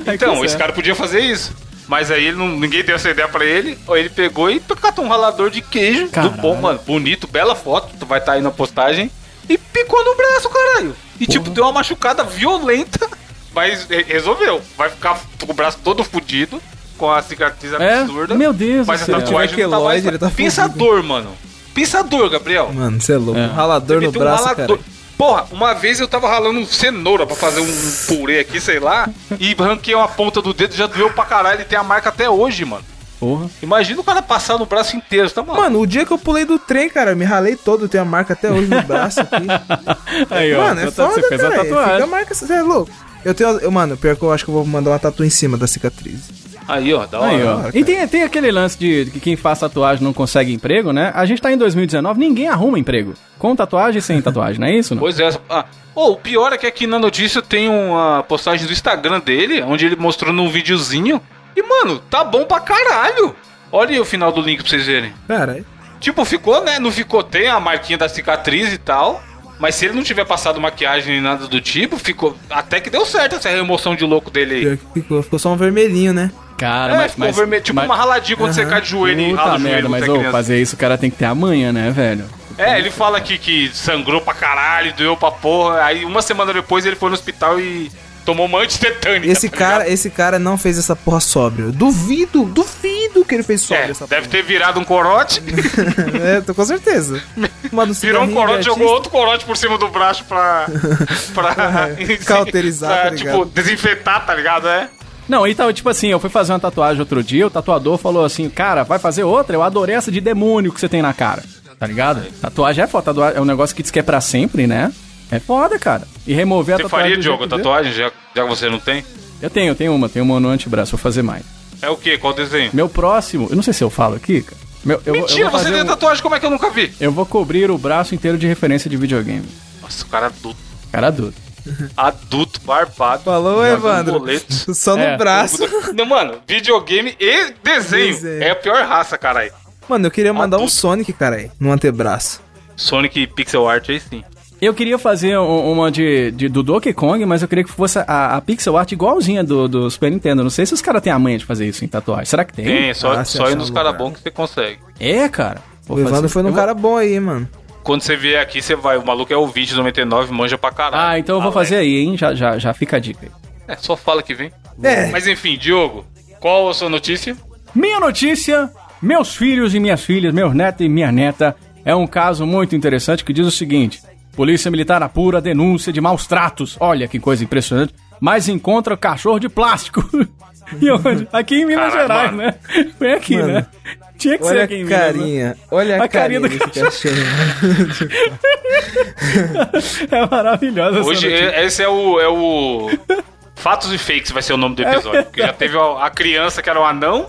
E: Aí
D: Então, esse
E: certo.
D: cara podia fazer isso. Mas aí ele não- ninguém deu essa ideia pra ele. Ou ele pegou e catou um ralador de queijo.
E: Caralho.
D: Do bom, mano. Bonito, bela foto. Tu vai estar aí na postagem. E picou no braço, caralho. E tipo, deu uma machucada violenta. Mas re- resolveu. Vai ficar com o braço todo fudido. Com a cicatriz
E: É?
D: absurda.
E: Meu Deus
D: Mas
E: do
D: a tatuagem não tá mais...
F: ele tá
D: Pensa a
F: fudido.
D: dor, mano. Pensa a dor, Gabriel.
F: Mano, você é louco.
E: É.
F: Um ralador no
D: um
F: braço,
D: ralador.
F: cara.
D: Porra, uma vez eu tava ralando cenoura pra fazer um purê aqui, sei lá, e ranquei uma ponta do dedo, já doeu pra caralho, e tem a marca até hoje, mano.
E: Porra.
D: Imagina o cara passar no braço inteiro, tá maluco?
F: Mano, o dia que eu pulei do trem, cara, eu me ralei todo, tem a marca até hoje no braço aqui.
E: Aí, ó.
F: mano, é
E: você tá-
F: foda,
E: você fez a
F: cara. Fica a
E: tatuagem.
F: marca, você é louco. Eu tenho, eu, mano, pior que eu acho que eu vou mandar uma tatu em cima da cicatriz.
D: Aí, ó, da hora.
E: Aí, ó. E tem, tem aquele lance de que quem faz tatuagem não consegue emprego, né? A gente tá em 2019, ninguém arruma emprego. Com tatuagem e sem tatuagem, não é isso? Não?
D: Pois é. Ah, oh, o pior é que aqui na notícia tem uma postagem do Instagram dele, onde ele mostrou num videozinho. E, mano, tá bom pra caralho. Olha aí o final do link pra vocês verem.
F: Cara,
D: Tipo, ficou, né? Não ficou, tem a marquinha da cicatriz e tal. Mas se ele não tiver passado maquiagem nem nada do tipo, ficou. Até que deu certo essa remoção de louco dele aí.
F: ficou, ficou só um vermelhinho, né?
E: Cara,
D: É,
E: mas,
D: ficou
E: mas,
D: vermelho, tipo
E: mas,
D: uma raladinha quando você
F: Aham.
D: cai de joelho e rala o joelho
E: merda,
D: quando
E: mas
D: você é
E: ô,
D: criança.
E: fazer isso o cara tem que ter amanhã, né, velho?
D: É, ele fala aqui que sangrou pra caralho, doeu pra porra. Aí uma semana depois ele foi no hospital e tomou uma antitetânica.
F: Esse
D: tá
F: cara, esse cara não fez essa porra sóbrio. Duvido, duvido que ele fez sóbrio
D: É,
F: essa
D: deve
F: porra.
D: ter virado um corote,
F: É, tô com certeza. Mano,
D: virou um corote, jogou outro corote por cima do braço pra. pra.
F: Cauterizar,
D: pra,
F: tá
D: tipo, desinfetar, tá ligado? É.
E: Não, e tava tipo assim, eu fui fazer uma tatuagem outro dia, o tatuador falou assim, cara, vai fazer outra? Eu adorei essa de demônio que você tem na cara. Tá ligado? Tatuagem é foda, tatuagem é um negócio que diz que é pra sempre, né? É foda, cara. E remover a
D: Você
E: tatuagem.
D: faria,
E: do
D: Diogo, a tatuagem, já, já que você não tem?
E: Eu tenho, eu tenho uma, tenho uma no antebraço, vou fazer mais.
D: É o quê? Qual desenho?
E: Meu próximo, eu não sei se eu falo aqui, cara. Meu, eu, vou- eu
D: Mentira,
E: vou
D: você tem
E: um-
D: tatuagem, como é que eu nunca vi?
E: Eu vou cobrir o braço inteiro de referência de videogame.
D: Nossa, o cara é adulto.
E: Cara adulto.
D: Adulto, barbado.
F: Falou, Evandro. Só no
E: É.
F: braço.
D: Não, mano, videogame e desenho.
F: Desenho.
D: É a pior raça, caralho.
F: Mano, eu queria mandar um
D: Adulto.
F: Sonic, caralho, no antebraço.
D: Sonic Pixel Art aí sim.
E: Eu queria fazer um- uma de, de- do Donkey Kong, mas eu queria que fosse a, a pixel art igualzinha do, do Super Nintendo. Não sei se os caras têm a manha de fazer isso em tatuagem. Será que tem?
D: Tem, só,
F: Ah,
D: só ir nos caras bons que você consegue.
E: É, cara. Vou
F: o Evandro
E: fazer-
F: foi num
E: eu vou-
F: cara bom aí, mano.
D: Quando você vier aqui, você vai. O maluco é o 2099, manja pra caralho.
E: Ah, então eu vou
D: Alex.
E: fazer aí, hein? Já, já, já fica a dica aí.
D: É, só fala que vem.
F: É.
D: Mas enfim, Diogo, qual a sua notícia?
E: Minha notícia: meus filhos e minhas filhas, meus netos e minha neta, é um caso muito interessante que diz o seguinte: Polícia Militar apura denúncia de maus tratos. Olha que coisa impressionante. Mas encontra cachorro de plástico. e onde? Aqui em Minas
D: Caralho,
E: Gerais, né? Foi aqui,
F: Mano,
E: né? Tinha que ser
F: Olha a
E: aqui em Minas. né?
F: carinha. Olha a,
E: A carinha
F: carinha
E: do
F: desse cachorro.
E: É maravilhosa essa
D: Hoje,
E: notícia.
D: é- esse é o. É o... Fatos e Fakes vai ser o nome do episódio. Porque já teve a, criança que era um anão,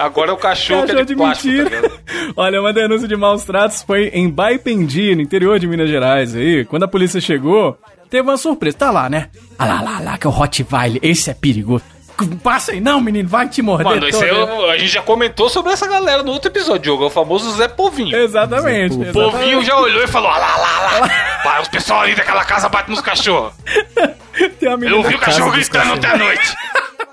D: agora é o cachorro, que é
E: Cachorro
D: de,
E: de
D: plástico. tá
E: mentira.
D: ligado?
E: Olha, uma denúncia de maus tratos foi em Baipendi, no interior de Minas Gerais. Aí, quando a polícia chegou, teve uma surpresa. Tá lá, né? Ah lá, lá, lá, que é o Rottweiler. Esse é perigoso. Passa aí, não, menino, vai te morder.
D: Mano, esse
E: todo.
D: é o- a gente já comentou sobre essa galera no outro episódio, Diogo. É o famoso Zé Povinho.
E: Exatamente.
D: O
E: exatamente.
D: povinho já olhou e falou: ah lá, lá, lá. Vai, os pessoal ali daquela casa batem nos cachorros.
E: Tem uma
D: Eu ouvi o cachorro gritando até a noite.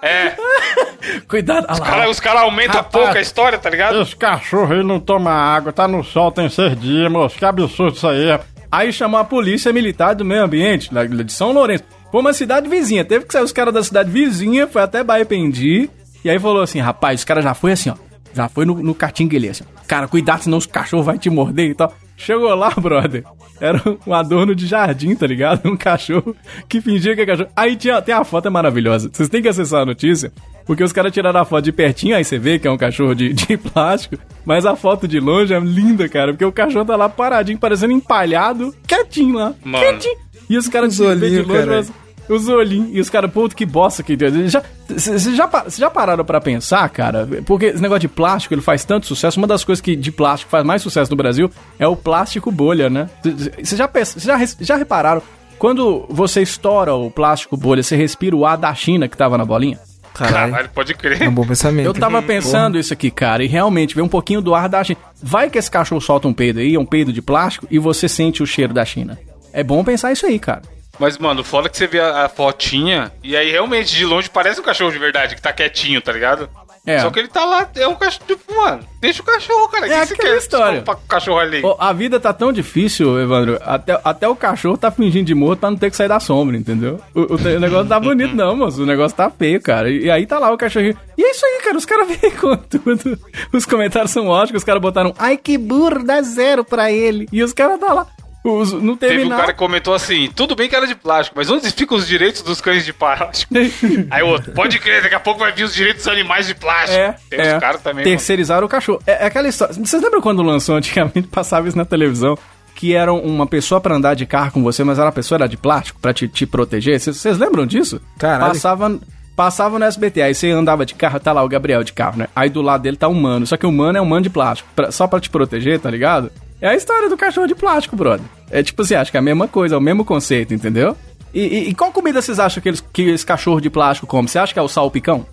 D: É,
E: Cuidado.
D: Cara, os caras aumentam
C: Rapaz.
D: pouco a história, tá ligado?
C: Esse cachorro aí não toma água, tá no sol tem seis dias, moço. Que absurdo isso aí.
E: Aí chamou a polícia militar do meio ambiente, de São Lourenço. Foi uma cidade vizinha. Teve que sair os caras da cidade vizinha, foi até Baipendi. E aí falou assim, rapaz, os caras já foi assim, ó. Já foi no, no catinguelê, assim. Cara, cuidado, senão os cachorros vão te morder e tal. Chegou lá, brother. Era um adorno de jardim, tá ligado? Um cachorro que fingia que é cachorro. Aí tinha, tem a foto é maravilhosa. Vocês têm que acessar a notícia, porque os caras tiraram a foto de pertinho, aí você vê que é um cachorro de, de plástico. Mas a foto de longe é linda, cara, porque o cachorro tá lá paradinho, parecendo empalhado, quietinho lá.
D: Mano.
E: Quietinho. E os caras de
F: olhinhos,
E: longe,
F: cara.
E: mas- os olhinhos. E os caras, puto, que bosta que. Já, Vocês já, já pararam pra pensar, cara? Porque esse negócio de plástico, ele faz tanto sucesso. Uma das coisas que de plástico faz mais sucesso no Brasil é o plástico bolha, né? Vocês já, já, já repararam? Quando você estoura o plástico bolha, você respira o ar da China que tava na bolinha?
F: Caralho.
D: Caralho, pode crer.
F: É um bom pensamento.
E: Eu tava pensando isso aqui, cara, e realmente veio um pouquinho do ar da China. Vai que esse cachorro solta um peido aí, um peido de plástico, e você sente o cheiro da China. É bom pensar isso aí, cara.
D: Mas, mano, foda que você vê a, a fotinha e aí realmente de longe parece um cachorro de verdade, que tá quietinho, tá ligado?
E: É.
D: Só que ele tá lá, é um cachorro, tipo, mano, deixa o cachorro, cara.
E: É
D: que
E: aquela
D: quer
E: história.
D: Pra cachorro ali.
E: A vida tá tão difícil, Evandro, até, até o cachorro tá fingindo de morto pra não ter que sair da sombra, entendeu? O, o o negócio tá bonito não, moço, o negócio tá feio, cara. E, e aí tá lá o cachorrinho. E é isso aí, cara, os caras vêm com tudo. Os comentários são ótimos, os caras botaram, ai que burro, dá zero pra ele. E os caras tá lá. Os, não teve,
D: Teve um
E: nada.
D: cara que comentou assim: tudo bem que era de plástico, mas onde ficam os direitos dos cães de plástico? Aí o outro, pode crer, daqui a pouco vai vir os direitos dos animais de plástico.
E: É,
D: Tem
E: é.
D: caras também. mano.
E: Terceirizaram o cachorro. É, é aquela história. Vocês lembram quando lançou antigamente, passava isso na televisão? Que era uma pessoa pra andar de carro com você, mas era uma pessoa era de plástico pra te, te proteger? Vocês lembram disso?
F: Caralho.
E: Passava, passava no SBT, aí você andava de carro, tá lá o Gabriel de carro, né? Aí do lado dele tá um mano, só que o mano é um mano de plástico, pra- só pra te proteger, tá ligado? É a história do cachorro de plástico, brother. É tipo assim, acho que é a mesma coisa, é o mesmo conceito, entendeu? E, e- e qual comida vocês acham que, eles, que esse cachorro de plástico come? Você acha que é o salpicão?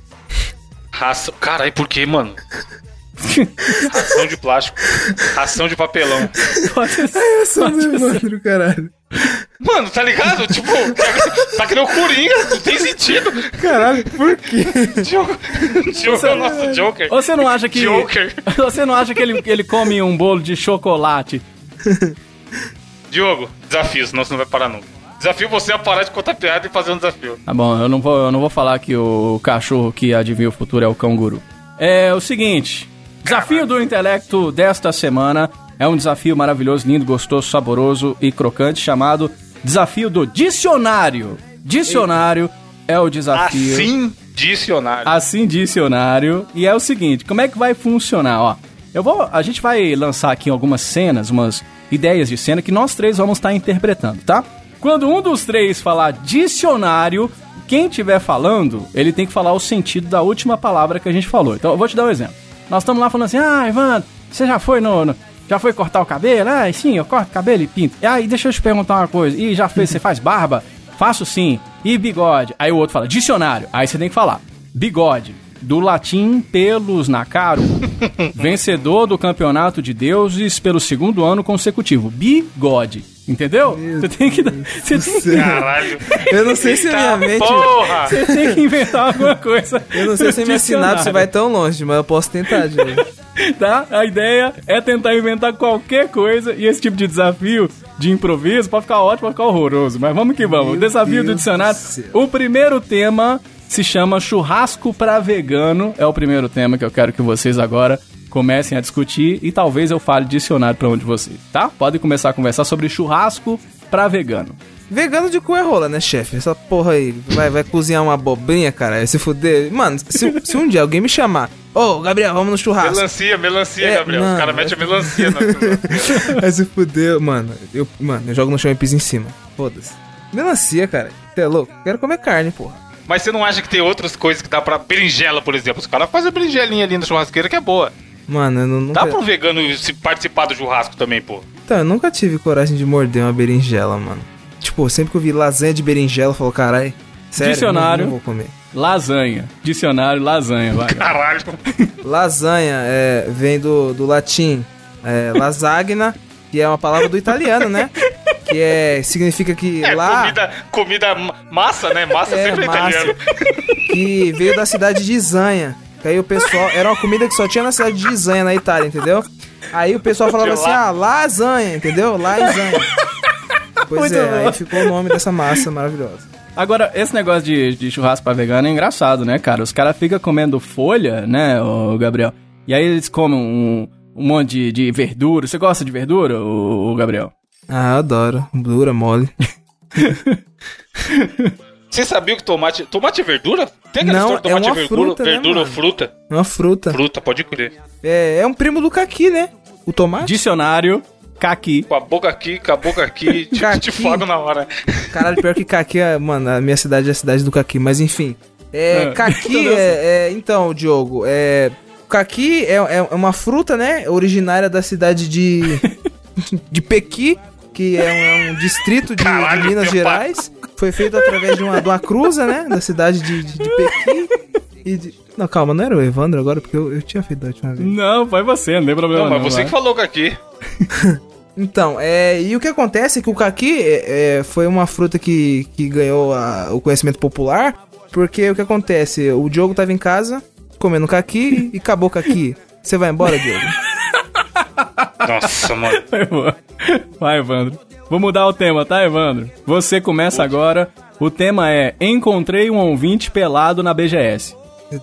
D: Ração. Caralho, por que, mano? Ração de plástico. Ração de papelão.
E: Pode ser.
F: Essa
E: pode ser.
F: Evandro, caralho.
D: Mano, tá ligado? Tipo, tá que nem o Coringa, não tem sentido.
F: Caralho, por quê?
D: Diogo, Diogo é o nosso Joker.
E: Ou você não acha que.
D: Joker.
E: Você não acha que ele, ele come um bolo de chocolate?
D: Diogo, desafio, senão você não vai parar nunca. Desafio você a parar de contar piada e fazer um desafio.
E: Tá bom, eu não vou, eu não vou falar que o cachorro que adivinha o futuro é o canguru. É o seguinte: desafio do intelecto desta semana é um desafio maravilhoso, lindo, gostoso, saboroso e crocante chamado Desafio do Dicionário. Dicionário é o desafio.
D: Assim, dicionário.
E: Assim dicionário. E é o seguinte, como é que vai funcionar, ó? Eu vou, a gente vai lançar aqui algumas cenas, umas ideias de cena que nós três vamos estar interpretando, tá? Quando um dos três falar dicionário, quem estiver falando, ele tem que falar o sentido da última palavra que a gente falou. Então, eu vou te dar um exemplo. Nós estamos lá falando assim: "Ah, Ivan, você já foi no, no- já foi cortar o cabelo? Ah, sim, eu corto o cabelo e pinto. E aí, deixa eu te perguntar uma coisa. E já fez, você faz barba? Faço sim. E bigode? Aí o outro fala, dicionário. Aí você tem que falar, bigode. Do latim pelos na caro, vencedor do campeonato de deuses pelo segundo ano consecutivo. Bigode. Entendeu? Você tem que. Você tem que,
D: Caralho.
F: Eu não sei se a minha mente.
D: porra!
E: você tem que inventar alguma coisa.
F: Eu não sei se a minha sinapse vai tão longe, mas eu posso tentar, Diogo.
E: tá? A ideia é tentar inventar qualquer coisa e esse tipo de desafio de improviso pode ficar ótimo, pode ficar horroroso. Mas vamos que vamos.
F: Meu
E: desafio do
F: Deus
E: dicionário.
F: do.
E: O primeiro tema se chama churrasco pra vegano. É o primeiro tema que eu quero que vocês agora comecem a discutir e talvez eu fale dicionário pra um de vocês, tá? Podem começar a conversar sobre churrasco pra vegano.
F: Vegano de cu é rola, né, chefe? Essa porra aí. Vai, vai cozinhar uma abobrinha, cara. Vai se fuder. Mano, se, se um dia alguém me chamar. Ô, Gabriel, vamos no churrasco.
D: Melancia, melancia,
F: É,
D: Gabriel.
F: não,
D: Os caras metem a melancia na
F: Vai se fuder, mano. Eu, mano, eu jogo no chão e piso em cima. Foda-se. Melancia, cara. Você é louco? Quero comer carne, porra.
D: Mas você não acha que tem outras coisas que dá pra. Berinjela, por exemplo. Os caras fazem a berinjelinha ali na churrasqueira que é boa.
F: Mano, eu não, nunca...
D: Dá pra um vegano se participar do churrasco também, pô.
F: Então, eu nunca tive coragem de morder uma berinjela, mano. Tipo, sempre que eu vi lasanha de berinjela, eu falo, carai, sério,
E: Dicionário.
F: Não, não vou comer.
E: Lasanha. Dicionário, lasanha, vai.
D: Caralho.
F: Lasanha é, vem do, do latim é, lasagna, que é uma palavra do italiano, né? Que é, significa que
D: É,
F: lá,
D: comida, comida ma- massa, né? Massa
F: É,
D: sempre é
F: massa.
D: italiano.
F: que veio da cidade de Zanha. Que aí o pessoal, era uma comida que só tinha na cidade de Zanha, na Itália, entendeu? Aí o pessoal falava assim,
D: lá.
F: ah, lasanha, entendeu? Lasanha. Pois
E: Muito
F: é,
E: bom.
F: aí ficou o nome dessa massa maravilhosa.
E: Agora, esse negócio de, de churrasco pra vegano é engraçado, né, cara? Os caras ficam comendo folha, né, ô Gabriel? E aí eles comem um, um monte de, de verdura. Você gosta de verdura, ô Gabriel?
F: Ah, eu adoro. Dura, mole.
D: Você sabia que tomate. Tomate é verdura? Tem aquela
F: Não,
D: história de
F: é
D: tomate
F: uma
D: é verdura,
F: fruta, né,
D: verdura ou
F: mano?
D: fruta?
F: É uma fruta.
D: Fruta, pode crer.
F: É, é um primo do caqui, né? O tomate.
E: Dicionário, caqui.
D: Com a boca aqui, com a boca aqui, te, te fogo na hora.
F: Caralho, pior que caqui, é- mano, a minha cidade é a cidade do caqui, mas enfim. É,
E: Ah,
F: caqui
E: então,
F: é, é- Então, Diogo, é. Caqui é, é é uma fruta, né? Originária da cidade de. de Pequi, que é um, é um distrito de, de
D: Caralho,
F: Minas
D: meu
F: Gerais. Foi feito através de uma, de uma cruza, né? Da cidade de, de, de Pequi. E de- Não, calma, não era o Evandro agora, porque eu, eu tinha feito da última vez.
E: Não, foi você, não tem problema
D: Não,
E: não.
D: mas você
E: vai.
D: que falou que aqui.
F: Então, é, e o que acontece é que o caqui é, é, foi uma fruta que, que ganhou a- o conhecimento popular, porque o que acontece? O Diogo tava em casa, comendo caqui e acabou o caqui. Você vai embora, Diogo?
D: Nossa, mano.
E: Vai, Evandro. Vou mudar o tema, tá, Evandro? Você começa agora. O tema é Encontrei um ouvinte pelado na BGS.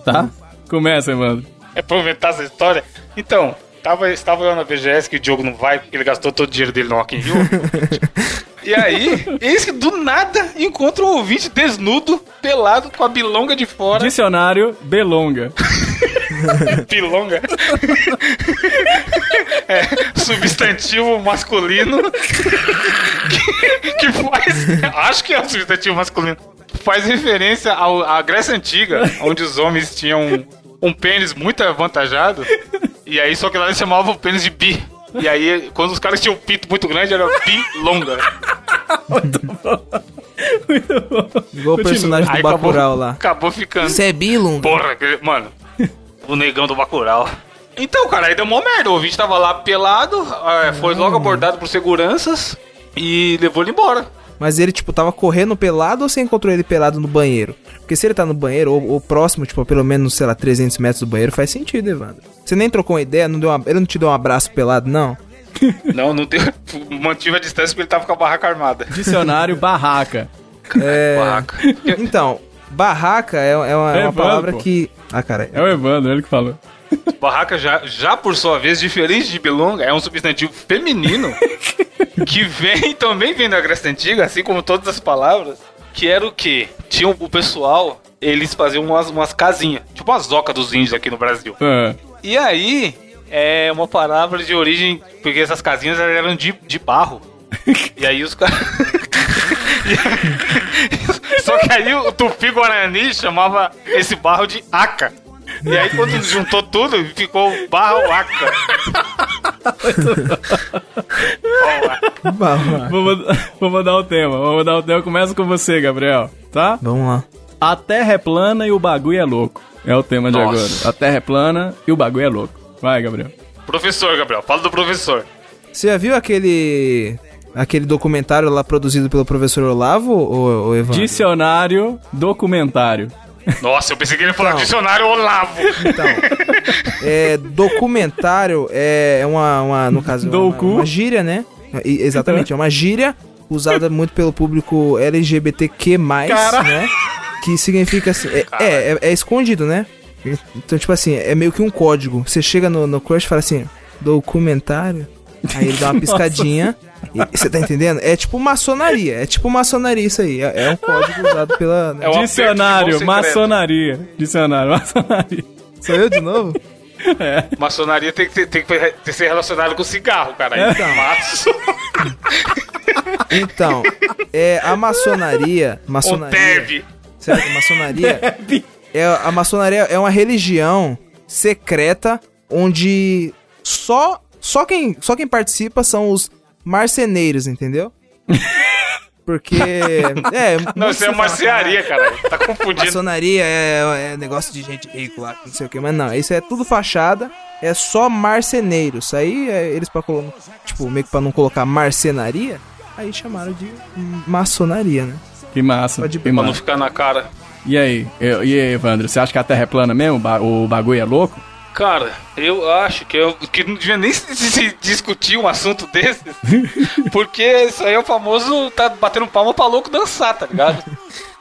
E: Tá? Começa, Evandro.
D: É pra aumentar essa história. Então, tava, estava eu na BGS, que o Diogo não vai, porque ele gastou todo o dinheiro dele no Rock in Rio. e aí, eis que do nada encontra um ouvinte desnudo, pelado, com a bilonga de fora.
E: Dicionário Belonga.
D: Bilonga. É, substantivo masculino. Que, que faz. Acho que é um substantivo masculino. Faz referência ao- à Grécia Antiga, onde os homens tinham um, um pênis muito avantajado. E aí, só que lá eles chamavam o pênis de bi. E aí, quando os caras tinham um pinto muito grande, era bilonga.
E: Muito bom.
F: Igual o personagem do Bacurau lá.
D: Acabou ficando.
F: Você é Bilum?
D: Porra, mano. O negão do Bacurau. Então, cara, aí deu mó merda. O ouvinte tava lá pelado, é, foi logo abordado por seguranças e levou ele embora.
F: Mas ele, tipo, tava correndo pelado ou você encontrou ele pelado no banheiro? Porque se ele tá no banheiro, ou, ou próximo, tipo, a pelo menos, sei lá, 300 metros do banheiro, faz sentido, Evandro. Você nem trocou uma ideia, não deu uma- ele não te deu um abraço pelado, não?
D: Não, não deu. Mantive a distância porque ele tava com a barraca armada.
E: Dicionário Barraca.
D: Barraca.
F: Então, barraca é, é uma, é uma
E: Evandro,
F: palavra
E: pô.
F: que... Ah, cara,
E: É o Evandro, ele que falou.
D: Barraca, já, já por sua vez, diferente de bilonga, é um substantivo feminino que vem também vem da Grécia Antiga, assim como todas as palavras, que era o quê? Tinha o pessoal, eles faziam umas, umas casinhas, tipo uma zoca dos índios aqui no Brasil.
E: Ah,
D: E aí, é uma palavra de origem, porque essas casinhas eram de, de barro. E aí os caras. Só que aí o Tupi Guarani chamava esse barro de aca. E aí quando juntou tudo, ficou barro aca.
E: Mudar- vou mudar o tema. Vou mudar o tema. Começa com você, Gabriel. Tá?
F: Vamos lá.
E: A terra é plana e o bagulho é louco. É o tema de
D: Nossa.
E: agora. A terra é plana e o bagulho é louco. Vai, Gabriel.
D: Professor, Gabriel, fala do professor.
F: Você já viu aquele... Aquele documentário lá produzido pelo professor Olavo, ou, ou Evandro?
E: Dicionário documentário.
D: Nossa, eu pensei que ele ia falar
F: Não.
D: dicionário Olavo.
F: Então, é, documentário é uma, uma no caso,
E: Dou
F: uma, uma gíria, né? E- exatamente, é uma gíria usada muito pelo público LGBTQ+,
E: Cara.
F: né? Que significa assim, é, é, é- é escondido, né? Então, tipo assim, é meio que um código. Você chega no, no crush e fala assim, documentário, aí ele dá uma piscadinha, e você tá entendendo? É tipo maçonaria, é tipo maçonaria isso aí, é, é um código usado pela... né?
D: É o
E: Dicionário, maçonaria. Dicionário, maçonaria.
F: Sou eu de novo?
D: Maçonaria tem que, ter- tem que ser relacionado com cigarro, cara.
F: Então.
D: Maço.
F: Então, é a maçonaria,
D: O
F: maçonaria...
D: Teve.
F: Certo? Maçonaria. é, a maçonaria é uma religião secreta onde só, só, quem, só quem participa são os marceneiros, entendeu? Porque. É,
D: Não, isso é marcearia, cara. Tá confundindo.
F: Maçonaria é, é negócio de gente rico lá, não sei o que, mas não, isso é tudo fachada, é só marceneiros. Aí é, eles pra colocar, tipo, meio que pra não colocar marcenaria, aí chamaram de maçonaria, né?
E: Que massa.
F: Pode-
E: que
D: não ficar na cara.
E: E aí? Eu- e aí, Evandro? Você acha que a terra é plana mesmo? O ba- O bagulho é louco?
D: Cara, eu acho que, eu, que não devia nem se, se discutir um assunto desse. Porque isso aí é o famoso tá batendo palma pra louco dançar, tá ligado?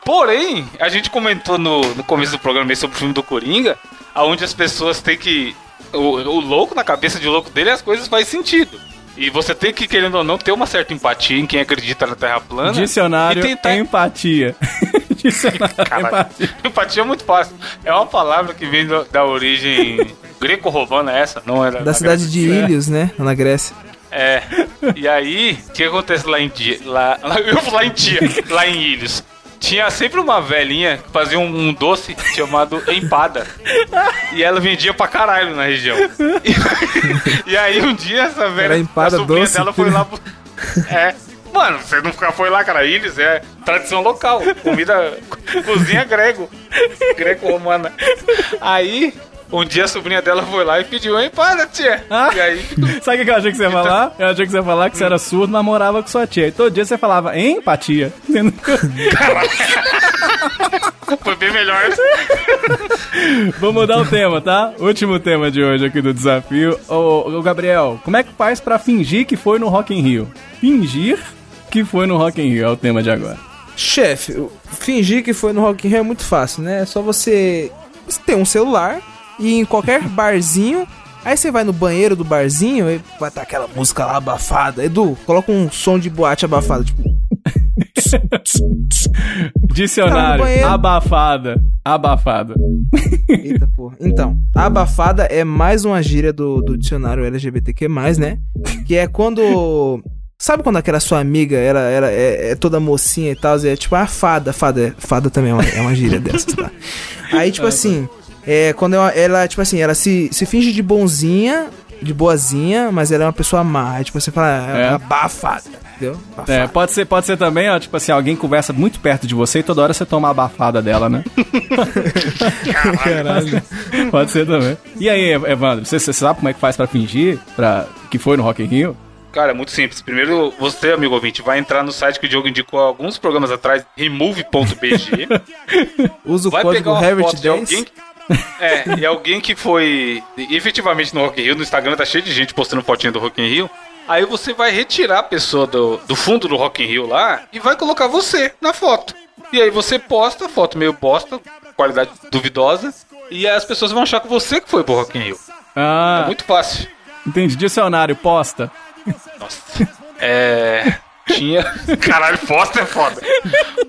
D: Porém, a gente comentou no, no começo do programa sobre o filme do Coringa, aonde as pessoas têm que o, o louco, na cabeça de louco dele, as coisas fazem sentido. E você tem que, querendo ou não, ter uma certa empatia em quem acredita na Terra plana.
E: Dicionário
D: e tentar...
E: empatia. Dicionário
D: Caralho.
E: empatia.
D: Empatia é muito fácil. É uma palavra que vem do- da origem greco-romana, essa, não é
F: Da cidade de Ilhos, né? Na Grécia.
D: É. E aí, o que acontece lá em Dia? Lá, lá, eu vou lá em Dia, lá em Ilhos. Tinha sempre uma velhinha que fazia um, um doce chamado empada. E ela vendia pra caralho na região. E, e aí um dia essa velha,
F: Era empada
D: a sobrinha
F: doce,
D: dela foi lá. pro- É. Mano, você nunca foi lá, cara? Ilhos é tradição local. Comida. cozinha grego. Greco-romana. Aí, um dia a sobrinha dela foi lá e pediu empada, tia.
E: Ah.
D: E aí
E: Sabe o que eu achei que você ia falar? Eu achei que você ia falar que você era surdo, mas morava com sua tia. E todo dia você falava empatia.
D: foi bem melhor.
E: Vou mudar o tema, tá? Último tema de hoje aqui do desafio. Ô, ô, Gabriel, como é que faz pra fingir que foi no Rock in Rio? Fingir que foi no Rock in Rio é o tema de agora.
F: Chefe, fingir que foi no Rock in Rio é muito fácil, né? É só você, você ter um celular e em qualquer barzinho. Aí você vai no banheiro do barzinho e vai estar aquela música lá abafada. Edu, coloca um som de boate abafado, tipo.
E: Dicionário,
F: Tá
E: abafada, abafada.
F: Eita porra. Então, abafada é mais uma gíria do, do dicionário LGBTQ, né? Que é quando. Sabe quando aquela sua amiga ela, ela é, é toda mocinha e tal? É tipo, ah, fada, fada. Fada também é uma, é uma gíria dessas, tá? Aí, tipo assim, é quando ela, ela, tipo assim, ela se, se finge de bonzinha, de boazinha, mas ela é uma pessoa má. Aí, tipo, você fala,
E: É.
F: é. abafada, entendeu? Abafada.
E: É, pode ser, pode ser também, ó, tipo assim, alguém conversa muito perto de você e toda hora você toma a abafada dela, né?
F: Caralho.
E: Pode ser também. E aí, Evandro, você, você sabe como é que faz pra fingir pra, que foi no Rock in Rio?
D: Cara, é muito simples. Primeiro, você, amigo ouvinte, vai entrar no site que o Diogo indicou alguns programas atrás, remove.bg.
F: Usa o
D: vai
F: código
D: pegar uma
F: Herbert
D: foto de
F: 10.
D: alguém. É, e alguém que foi efetivamente no Rock in Rio, no Instagram tá cheio de gente postando fotinha do Rock in Rio. Aí você vai retirar a pessoa do, do fundo do Rock in Rio lá e vai colocar você na foto. E aí você posta, foto meio bosta, qualidade duvidosa, e as pessoas vão achar que você que foi pro Rock in Rio.
E: Ah,
D: É muito fácil.
E: entendi. Dicionário, posta.
D: Nossa. É. Tinha. Caralho, posta é foda.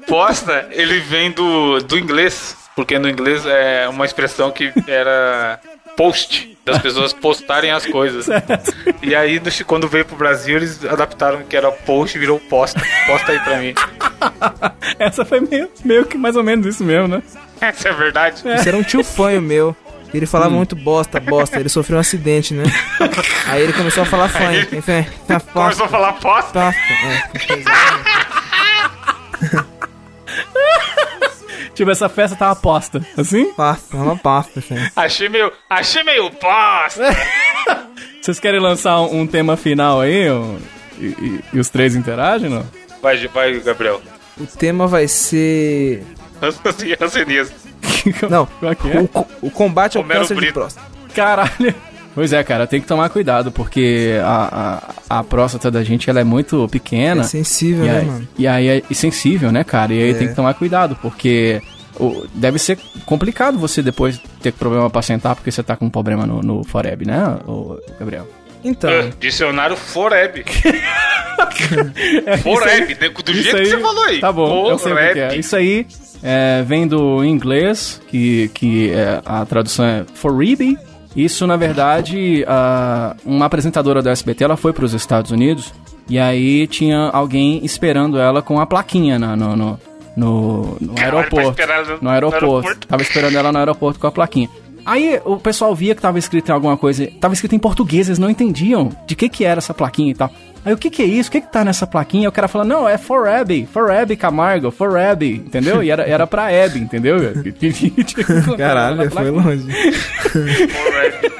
D: Posta, ele vem do, do inglês. Porque no inglês é uma expressão que era post. Das pessoas postarem as coisas. E aí, no- quando veio pro Brasil, eles adaptaram que era post e virou posta. Posta aí pra mim.
E: Essa foi meio, meio que mais ou menos isso mesmo, né?
D: Essa é verdade.
F: Isso era um tio fanho meu. Ele falava muito bosta, bosta. Ele sofreu um acidente, né? Aí ele começou a falar. Enfim, tá
D: Começou a falar posta.
F: Bosta. É, exatamente.
E: Tipo, essa festa tava posta. Assim?
F: Bosta, uma bosta, assim.
D: Achei meio. Achei meio posta.
E: Vocês querem lançar um, um tema final aí? um- e, e- e os três interagem, não?
D: Vai, vai, Gabriel.
F: O tema vai ser.
D: Rancenias.
F: Não,
E: que é?
F: o, o combate ao
D: Homero
F: câncer de
D: Brito.
F: próstata.
E: Caralho. Pois é, cara, tem que tomar cuidado, porque a, a, a próstata da gente ela é muito pequena.
F: É sensível,
E: e,
F: né,
E: aí,
F: mano?
E: e aí é sensível, né, cara? E aí
F: É.
E: tem que tomar cuidado, porque o- deve ser complicado você depois ter problema pra sentar porque você tá com um problema no, no Foreb, né, Gabriel?
F: Então,
D: Ah, Dicionário Foreb. Foreb, né? do jeito que você falou aí.
E: Tá bom, eu sei o que é.
D: Foreb.
E: Isso aí é, vem do inglês, que, que é, a tradução é Forebe. Isso, na verdade, a- uma apresentadora do SBT, ela foi para os Estados Unidos e aí tinha alguém esperando ela com a plaquinha na- no, no, no, no
D: Caralho,
E: aeroporto.
D: no
E: aeroporto.
D: aeroporto.
E: Tava esperando ela no aeroporto com a plaquinha. Aí o pessoal via que tava escrito em alguma coisa, tava escrito em português, eles não entendiam de que que era essa plaquinha e tal. Aí o que que é isso? O que que tá nessa plaquinha? Aí o cara falou, não, é for Abby, for Abby Camargo, for Abby, entendeu? E era, era pra Abby, entendeu?
F: caralho, foi longe.
D: Foreb.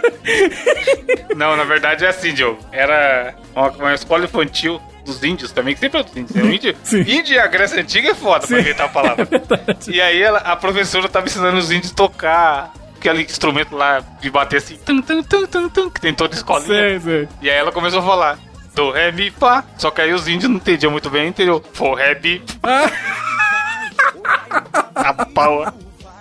D: Não, na verdade é assim, Diogo. Era uma, uma escola infantil dos índios também, que sempre é dos índios. É um índio.
E: Sim.
D: Índio e a Grécia Antiga é foda pra inventar a palavra. e aí ela, a professora tava ensinando os índios a tocar aquele instrumento lá de bater assim, tum, tum, tum, tum, tum, que tem toda escolinha.
E: Sei, sei.
D: E aí ela começou a falar. Do ré, mi, fá. Só que aí os índios não entendiam muito bem, entendeu? For, ré, mi, a pau.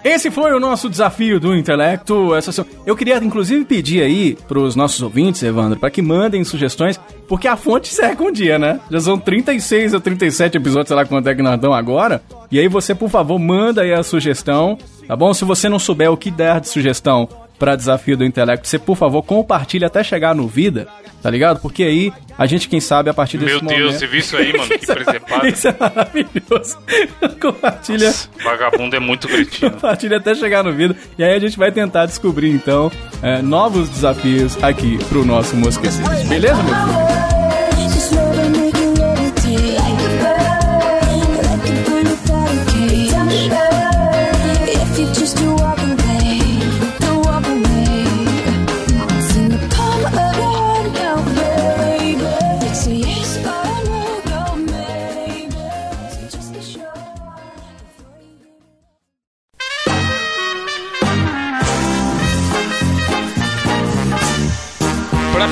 E: Esse foi o nosso desafio do intelecto. Essa Eu queria, inclusive, pedir aí pros nossos ouvintes, Evandro, para que mandem sugestões, porque a fonte seca um dia, né? Já são 36 ou 37 episódios, sei lá quanto é que nós estamos agora. E aí você, por favor, manda aí a sugestão, tá bom? Se você não souber o que der de sugestão para desafio do intelecto, você, por favor, compartilha até chegar no Vida, tá ligado? Porque aí a gente, quem sabe, a partir desse
D: Meu
E: momento...
D: Deus, você viu isso aí, mano? Que presepado.
E: Isso é maravilhoso. Compartilha,
D: Vagabundo é muito cretino.
E: compartilha até chegar no vídeo. E aí a gente vai tentar descobrir, então, é, novos desafios aqui pro nosso Mosqueceiros. Beleza, meu filho?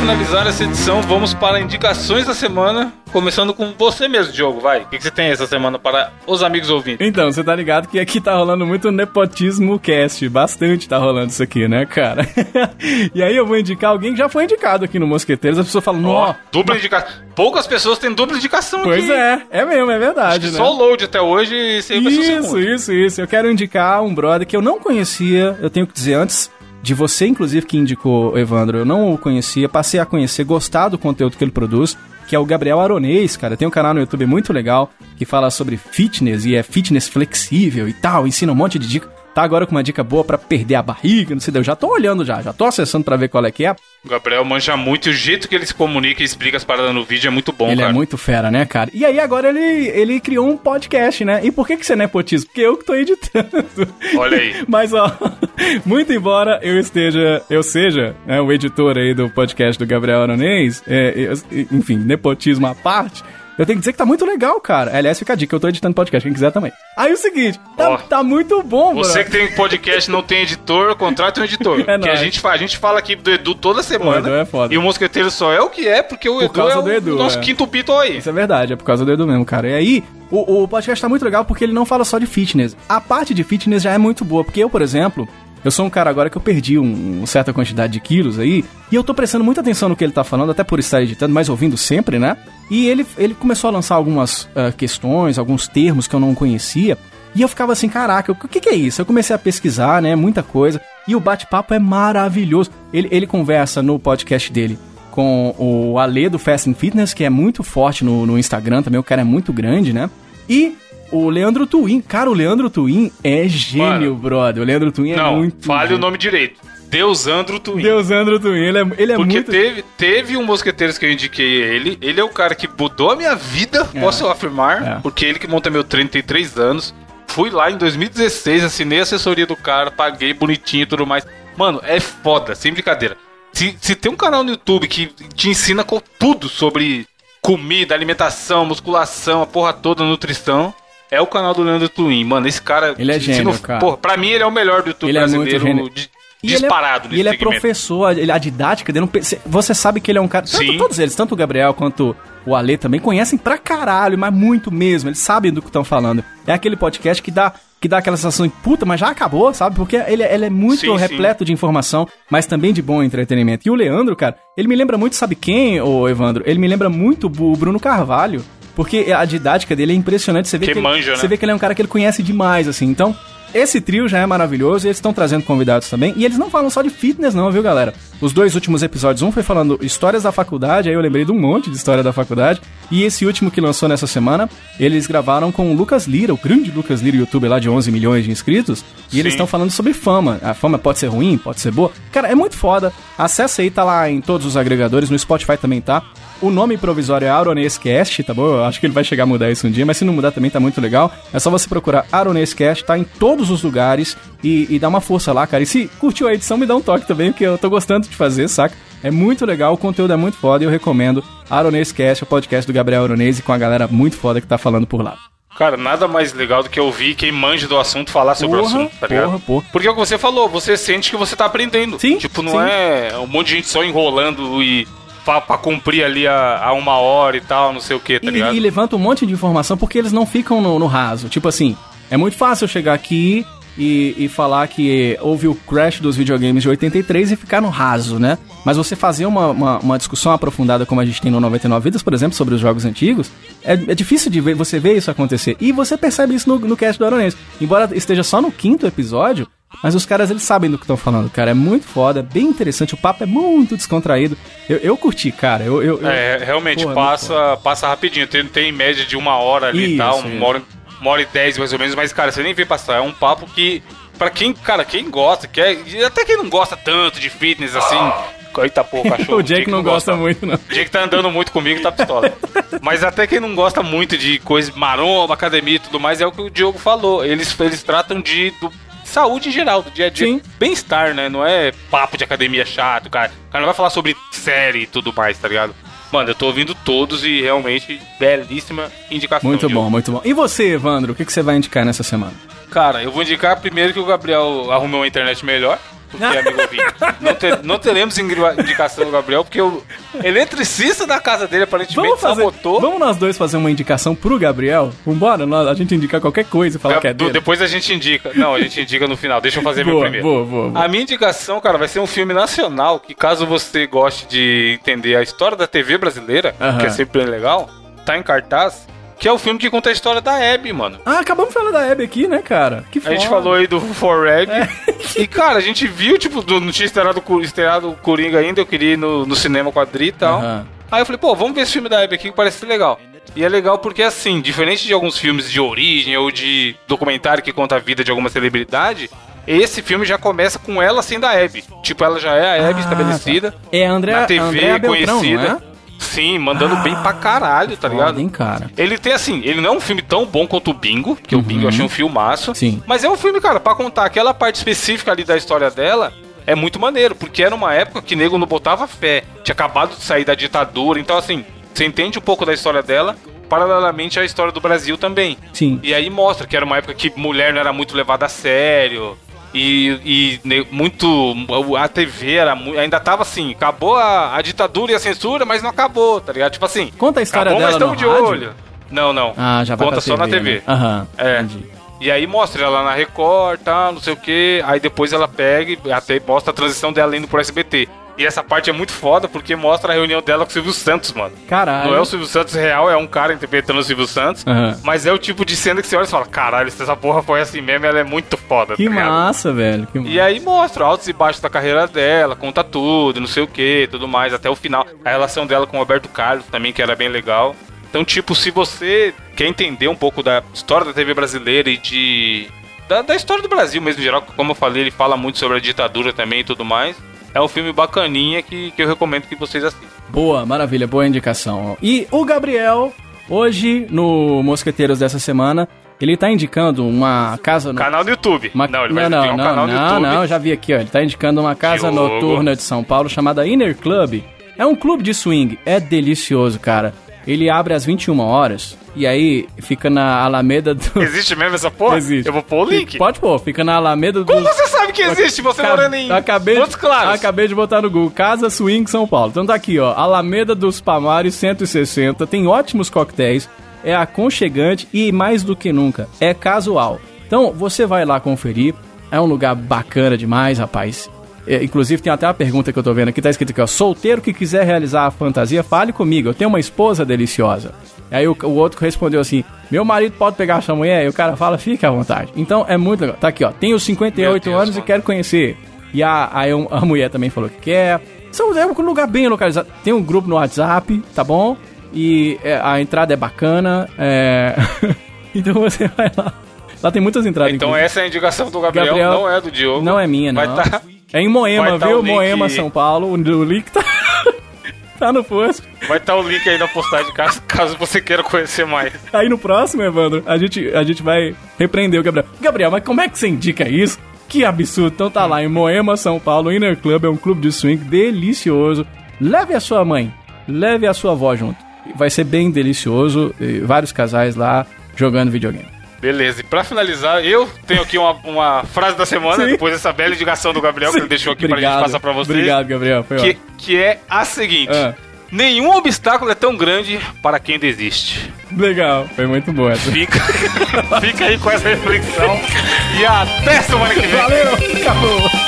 D: Finalizar essa edição, vamos para indicações da semana. Começando com você mesmo, Diogo. Vai. O que que você tem essa semana para os amigos ouvintes?
E: Então, você tá ligado que aqui tá rolando muito nepotismo cast. Bastante tá rolando isso aqui, né, cara? e aí eu vou indicar alguém que já foi indicado aqui no Mosqueteiros. As pessoas falam,
D: Ó,
E: nó.
D: dupla indicação. Poucas pessoas têm dupla indicação
E: Pois
D: aqui.
E: é, é mesmo, é verdade, né?
D: Só o load até hoje e o
E: Isso, isso, isso. Eu quero indicar um brother que eu não conhecia, eu tenho que dizer antes de você, inclusive, que indicou, Evandro, eu não o conhecia, passei a conhecer, gostar do conteúdo que ele produz, que é o Gabriel Aronês, cara. Tem um canal no YouTube muito legal que fala sobre fitness e é fitness flexível e tal, ensina um monte de dica. Tá agora com uma dica boa pra perder a barriga, não sei, eu já tô olhando já, já tô acessando pra ver qual é que é.
D: O Gabriel manja muito e o jeito que ele se comunica e explica as paradas no vídeo é muito bom,
E: ele
D: cara.
E: é muito fera, né, cara? E aí agora ele, ele criou um podcast, né? E por que que você não é nepotismo? Porque eu que tô editando.
D: Olha aí.
E: Mas, ó, muito embora eu esteja, eu seja né, o editor aí do podcast do Gabriel Aronês, é, eu- enfim, nepotismo à parte, eu tenho que dizer que tá muito legal, cara. Aliás, fica a dica, eu tô editando podcast, quem quiser também. Aí o seguinte, tá,
D: Ó,
E: tá muito bom,
D: Você
E: bro.
D: que tem podcast e não tem editor, contrata um editor.
E: É
D: que a gente, a gente fala aqui do Edu toda semana.
E: Edu é foda.
D: E o Mosqueteiro só é o que é, porque o Edu
E: causa
D: é o,
E: do Edu,
D: o nosso
E: é.
D: quinto Beatle aí.
E: Isso é verdade, é por causa do Edu mesmo, cara. E aí, o, o podcast tá muito legal porque ele não fala só de fitness. A parte de fitness já é muito boa, porque eu, por exemplo, eu sou um cara agora que eu perdi um, uma certa quantidade de quilos aí, e eu tô prestando muita atenção no que ele tá falando, até por estar editando, mas ouvindo sempre, né? E ele, ele começou a lançar algumas ah, questões, alguns termos que eu não conhecia, e eu ficava assim, caraca, o que, que é isso? Eu comecei a pesquisar, né? Muita coisa. E o bate-papo é maravilhoso. Ele, ele conversa no podcast dele com o Ale do Fast and Fitness, que é muito forte no, no Instagram também, o cara é muito grande, né? E o Leandro Twin. Cara, o Leandro Twin é gênio,
D: Mano.
E: brother. O Leandro Twin é
D: não,
E: muito.
D: fale
E: gênio.
D: o nome direito. Deusandro Twin.
E: Deusandro Twin. Ele é, ele é
D: Porque
E: muito.
D: teve, teve um Mosqueteiros que eu indiquei ele. Ele é o cara que mudou a minha vida, posso afirmar.
E: É.
D: Porque ele que monta meu 33 anos. Fui lá em 2016, assinei a assessoria do cara, paguei bonitinho e tudo mais. Mano, é foda, sem brincadeira. Se, se tem um canal no YouTube que te ensina com tudo sobre comida, alimentação, musculação, a porra toda, nutrição, é o canal do Leandro Twin. Mano, esse cara.
E: Ele é gênio,
D: não-
E: cara.
D: Porra, pra mim ele é o melhor do YouTube
E: Ele é muito
D: brasileiro.
E: gênio.
D: de-
E: E ele é-
D: disparado
E: E ele é professor, ele- a didática dele. Você sabe que ele é um cara. Tanto,
D: Sim.
E: todos eles, tanto o Gabriel quanto o Ale também, conhecem pra caralho, mas muito mesmo. Eles sabem do que estão falando. É aquele podcast que dá, que dá aquela sensação de puta, mas já acabou, sabe? Porque ele, ele é muito
D: Sim, sim.
E: repleto de informação, mas também de bom entretenimento. E o Leandro, cara, ele me lembra muito, sabe quem, ô Evandro? Ele me lembra muito o Bruno Carvalho. Porque a didática dele é impressionante. Você vê
D: Que
E: que, ele-
D: manja, né?
E: você vê que ele é um cara que ele conhece demais, assim. Então, esse trio já é maravilhoso e eles estão trazendo convidados também. E eles não falam só de fitness, não, viu, galera? Os dois últimos episódios, um foi falando histórias da faculdade, aí eu lembrei de um monte de história da faculdade. E esse último que lançou nessa semana, eles gravaram com o Lucas Lira, o grande Lucas Lira, youtuber lá de 11 milhões de inscritos. E eles
D: Sim.
E: estão falando sobre fama. A fama pode ser ruim, pode ser boa. Cara, é muito foda. Acessa aí, tá lá em todos os agregadores, no Spotify também tá. O nome provisório é Aronescast, tá bom? Eu acho que ele vai chegar a mudar isso um dia, mas se não mudar também tá muito legal. É só você procurar Aronescast, tá em todos os lugares e, e dá uma força lá, cara. E se curtiu a edição, me dá um toque também, porque eu tô gostando de fazer, saca? É muito legal, o conteúdo é muito foda e eu recomendo Aronescast, o podcast do Gabriel Aronese com a galera muito foda que tá falando por lá.
D: Cara, nada mais legal do que ouvir quem manja do assunto falar sobre o
E: Porra,
D: assunto, tá ligado?
E: porra, porra.
D: Porque é o que você falou, você sente que você tá aprendendo.
E: Sim,
D: Tipo, não
E: sim.
D: é um monte de gente só enrolando e pra, pra cumprir ali a, a uma hora e tal, não sei o que, tá
E: E,
D: ligado?
E: e levanta um monte de informação porque eles não ficam no, no raso. Tipo assim, é muito fácil chegar aqui e, e falar que houve o crash dos videogames de 83 e ficar no raso, né? Mas você fazer uma, uma, uma discussão aprofundada como a gente tem no 99 Vidas, por exemplo, sobre os jogos antigos, é, é difícil de ver, você ver isso acontecer. E você percebe isso no, no cast do Aronense. Embora esteja só no quinto episódio, mas os caras, eles sabem do que estão falando, cara. É muito foda, é bem interessante. O papo é muito descontraído. Eu, eu curti, cara. Eu, eu, eu-
D: É, realmente,
E: Porra, muito
D: passa, passa rapidinho. Tem, tem em média de uma hora ali e tal, uma hora, uma hora e dez mais ou menos, mas, cara, você nem vê passar. É um papo que, pra quem, cara, quem gosta, quer, até quem não gosta tanto de fitness assim. Eita, pô, cachorro.
E: o Jake não gosta muito, não.
D: O Jake tá andando muito comigo, tá pistola. Mas até quem não gosta muito de coisa maromba, academia e tudo mais, é o que o Diogo falou. Eles, eles tratam de do- saúde geral, do dia a dia. Bem-estar, né? Não é papo de academia chato, cara. O cara não vai falar sobre série e tudo mais, tá ligado? Mano, eu tô ouvindo todos e realmente belíssima indicação.
E: Muito bom, muito bom. E você, Evandro, o que, que você vai indicar nessa semana?
D: Cara, eu vou indicar primeiro que o Gabriel arrumou uma internet melhor. Porque, amigo ouvinte, não, te- não teremos indicação do Gabriel, porque o eletricista da casa dele aparentemente
E: Vamos fazer.
D: sabotou.
E: Vamos nós dois fazer uma indicação pro Gabriel? Vambora, nós, a gente indicar qualquer coisa e falar que é dele.
D: depois a gente indica. Não, a gente indica no final. Deixa eu fazer meu
E: Boa,
D: primeiro.
E: boa, boa, boa.
D: A minha indicação, cara, vai ser um filme nacional que, caso você goste de entender a história da TV brasileira,
E: Aham.
D: que é sempre bem legal, tá em cartaz, que é o filme que conta a história da Abby, mano.
E: Ah, acabamos de falar da Abby aqui, né, cara? Que
D: A
E: foda.
D: gente falou aí do Foreg.
E: É.
D: E, cara, a gente viu, tipo, do- não tinha estreado, o- estreado Coringa ainda, eu queria ir no, no cinema com a Dri e tal.
E: Aham.
D: Aí eu falei, pô, vamos ver esse filme da Abby aqui que parece ser legal. E é legal porque, assim, diferente de alguns filmes de origem ou de documentário que conta a vida de alguma celebridade, esse filme já começa com ela sendo a Abby. Tipo, ela já é a Abby
E: Ah,
D: estabelecida.
E: tá. É a André,
D: na TV
E: Andréa Beltrão,
D: conhecida. Sim, mandando bem pra caralho, tá ligado?
E: Hein, cara?
D: Ele tem assim, ele não é um filme tão bom quanto o Bingo, que o Bingo eu achei um filmaço.
E: Sim.
D: Mas é um filme, cara, pra contar aquela parte específica ali da história dela, é muito maneiro, porque era uma época que nego não botava fé. Tinha acabado de sair da ditadura, então assim, você entende um pouco da história dela, paralelamente à história do Brasil também.
E: Sim.
D: E aí mostra que era uma época que mulher não era muito levada a sério. E, e muito. A TV era ainda tava assim, acabou a, a ditadura e a censura, mas não acabou, tá ligado? Tipo assim.
E: Conta a história
D: acabou,
E: dela
D: mas estamos de
E: rádio?
D: olho. Não, não.
E: Ah, já vai
D: Conta só na TV.
E: né? Aham,
D: É.
E: entendi.
D: E aí mostra ela na Record, tá, não sei o que. Aí depois ela pega e até mostra a transição dela indo pro SBT. E essa parte é muito foda porque mostra a reunião dela com o Silvio Santos, mano.
E: Caralho.
D: Não é o Silvio Santos real, é um cara interpretando o Silvio Santos.
E: Aham.
D: Mas é o tipo de cena que você olha e fala: caralho, se essa porra foi assim mesmo, ela é muito foda.
E: Que
D: tá
E: massa, velho. Que
D: E aí mostra altos e baixos da carreira dela, conta tudo, não sei o que, tudo mais, até o final. A relação dela com o Roberto Carlos também, que era bem legal. Então, tipo, se você quer entender um pouco da história da TV brasileira e de. Da, da história do Brasil mesmo, em geral, como eu falei, ele fala muito sobre a ditadura também e tudo mais. É um filme bacaninha que, que eu recomendo que vocês assistam.
E: Boa, maravilha, boa indicação. E o Gabriel, hoje, no Mosqueteiros dessa semana, ele tá indicando uma casa no...
D: Canal do YouTube.
E: Uma...
D: Não, ele vai
E: não,
D: indicar um
E: não,
D: canal
E: não,
D: do YouTube.
E: não, já vi aqui, ó. Ele tá indicando uma casa
D: Diogo.
E: noturna de São Paulo chamada Inner Club. É um clube de swing, é delicioso, cara. Ele abre às 21 horas e aí fica na Alameda do...
D: Existe mesmo essa porra?
E: Existe.
D: Eu vou pôr o link.
E: Pode pôr, fica na Alameda do...
D: Como você sabe que existe? Você
E: Acab-
D: morando em
E: acabei,
D: Montes Claros.
E: acabei de botar no Google. Casa Swing São Paulo. Então tá aqui, ó. Alameda dos Palmares 160. Tem ótimos coquetéis. É aconchegante e mais do que nunca, é casual. Então você vai lá conferir. É um lugar bacana demais, rapaz. É, inclusive tem até uma pergunta que eu tô vendo aqui, tá escrito aqui, ó. Solteiro que quiser realizar a fantasia, fale comigo. Eu tenho uma esposa deliciosa. Aí o, o outro respondeu assim: Meu marido pode pegar sua mulher? E o cara fala: Fique à vontade. Então é muito legal. Tá aqui, ó. Tenho 58
D: Meu Deus,
E: anos e
D: mano.
E: quero conhecer. E a, aí a mulher também falou que quer. São, é um lugar bem localizado. Tem um grupo no WhatsApp, tá bom? E é, a entrada é bacana. É... então você vai lá. Lá tem muitas entradas.
D: Então
E: inclusive.
D: essa é a indicação do Gabriel,
E: Gabriel-
D: não é do Diogo.
E: Não é minha, não.
D: Vai tá...
E: É em Moema,
D: tá
E: viu?
D: link-
E: Moema, São Paulo. O, link tá, tá no post.
D: Vai estar o link aí na postagem caso, caso você queira conhecer mais.
E: Aí no próximo, Evandro, a gente, a gente vai repreender o Gabriel. Gabriel, mas como é que você indica isso? Que absurdo. Então tá lá em Moema, São Paulo, Inner Club é um clube de swing delicioso. Leve a sua mãe, leve a sua avó junto. Vai ser bem delicioso. Vários casais lá jogando videogame.
D: Beleza, e pra finalizar, eu tenho aqui uma, uma frase da semana,
E: Sim.
D: depois dessa bela indicação do Gabriel, que ele deixou aqui pra gente passar pra vocês.
E: Obrigado, Gabriel. Foi
D: Que, que é a seguinte:
E: Ah.
D: Nenhum obstáculo é tão grande para quem desiste.
G: Legal, foi muito boa essa.
D: Fica, fica aí com essa reflexão. E até semana que vem.
G: Valeu, acabou.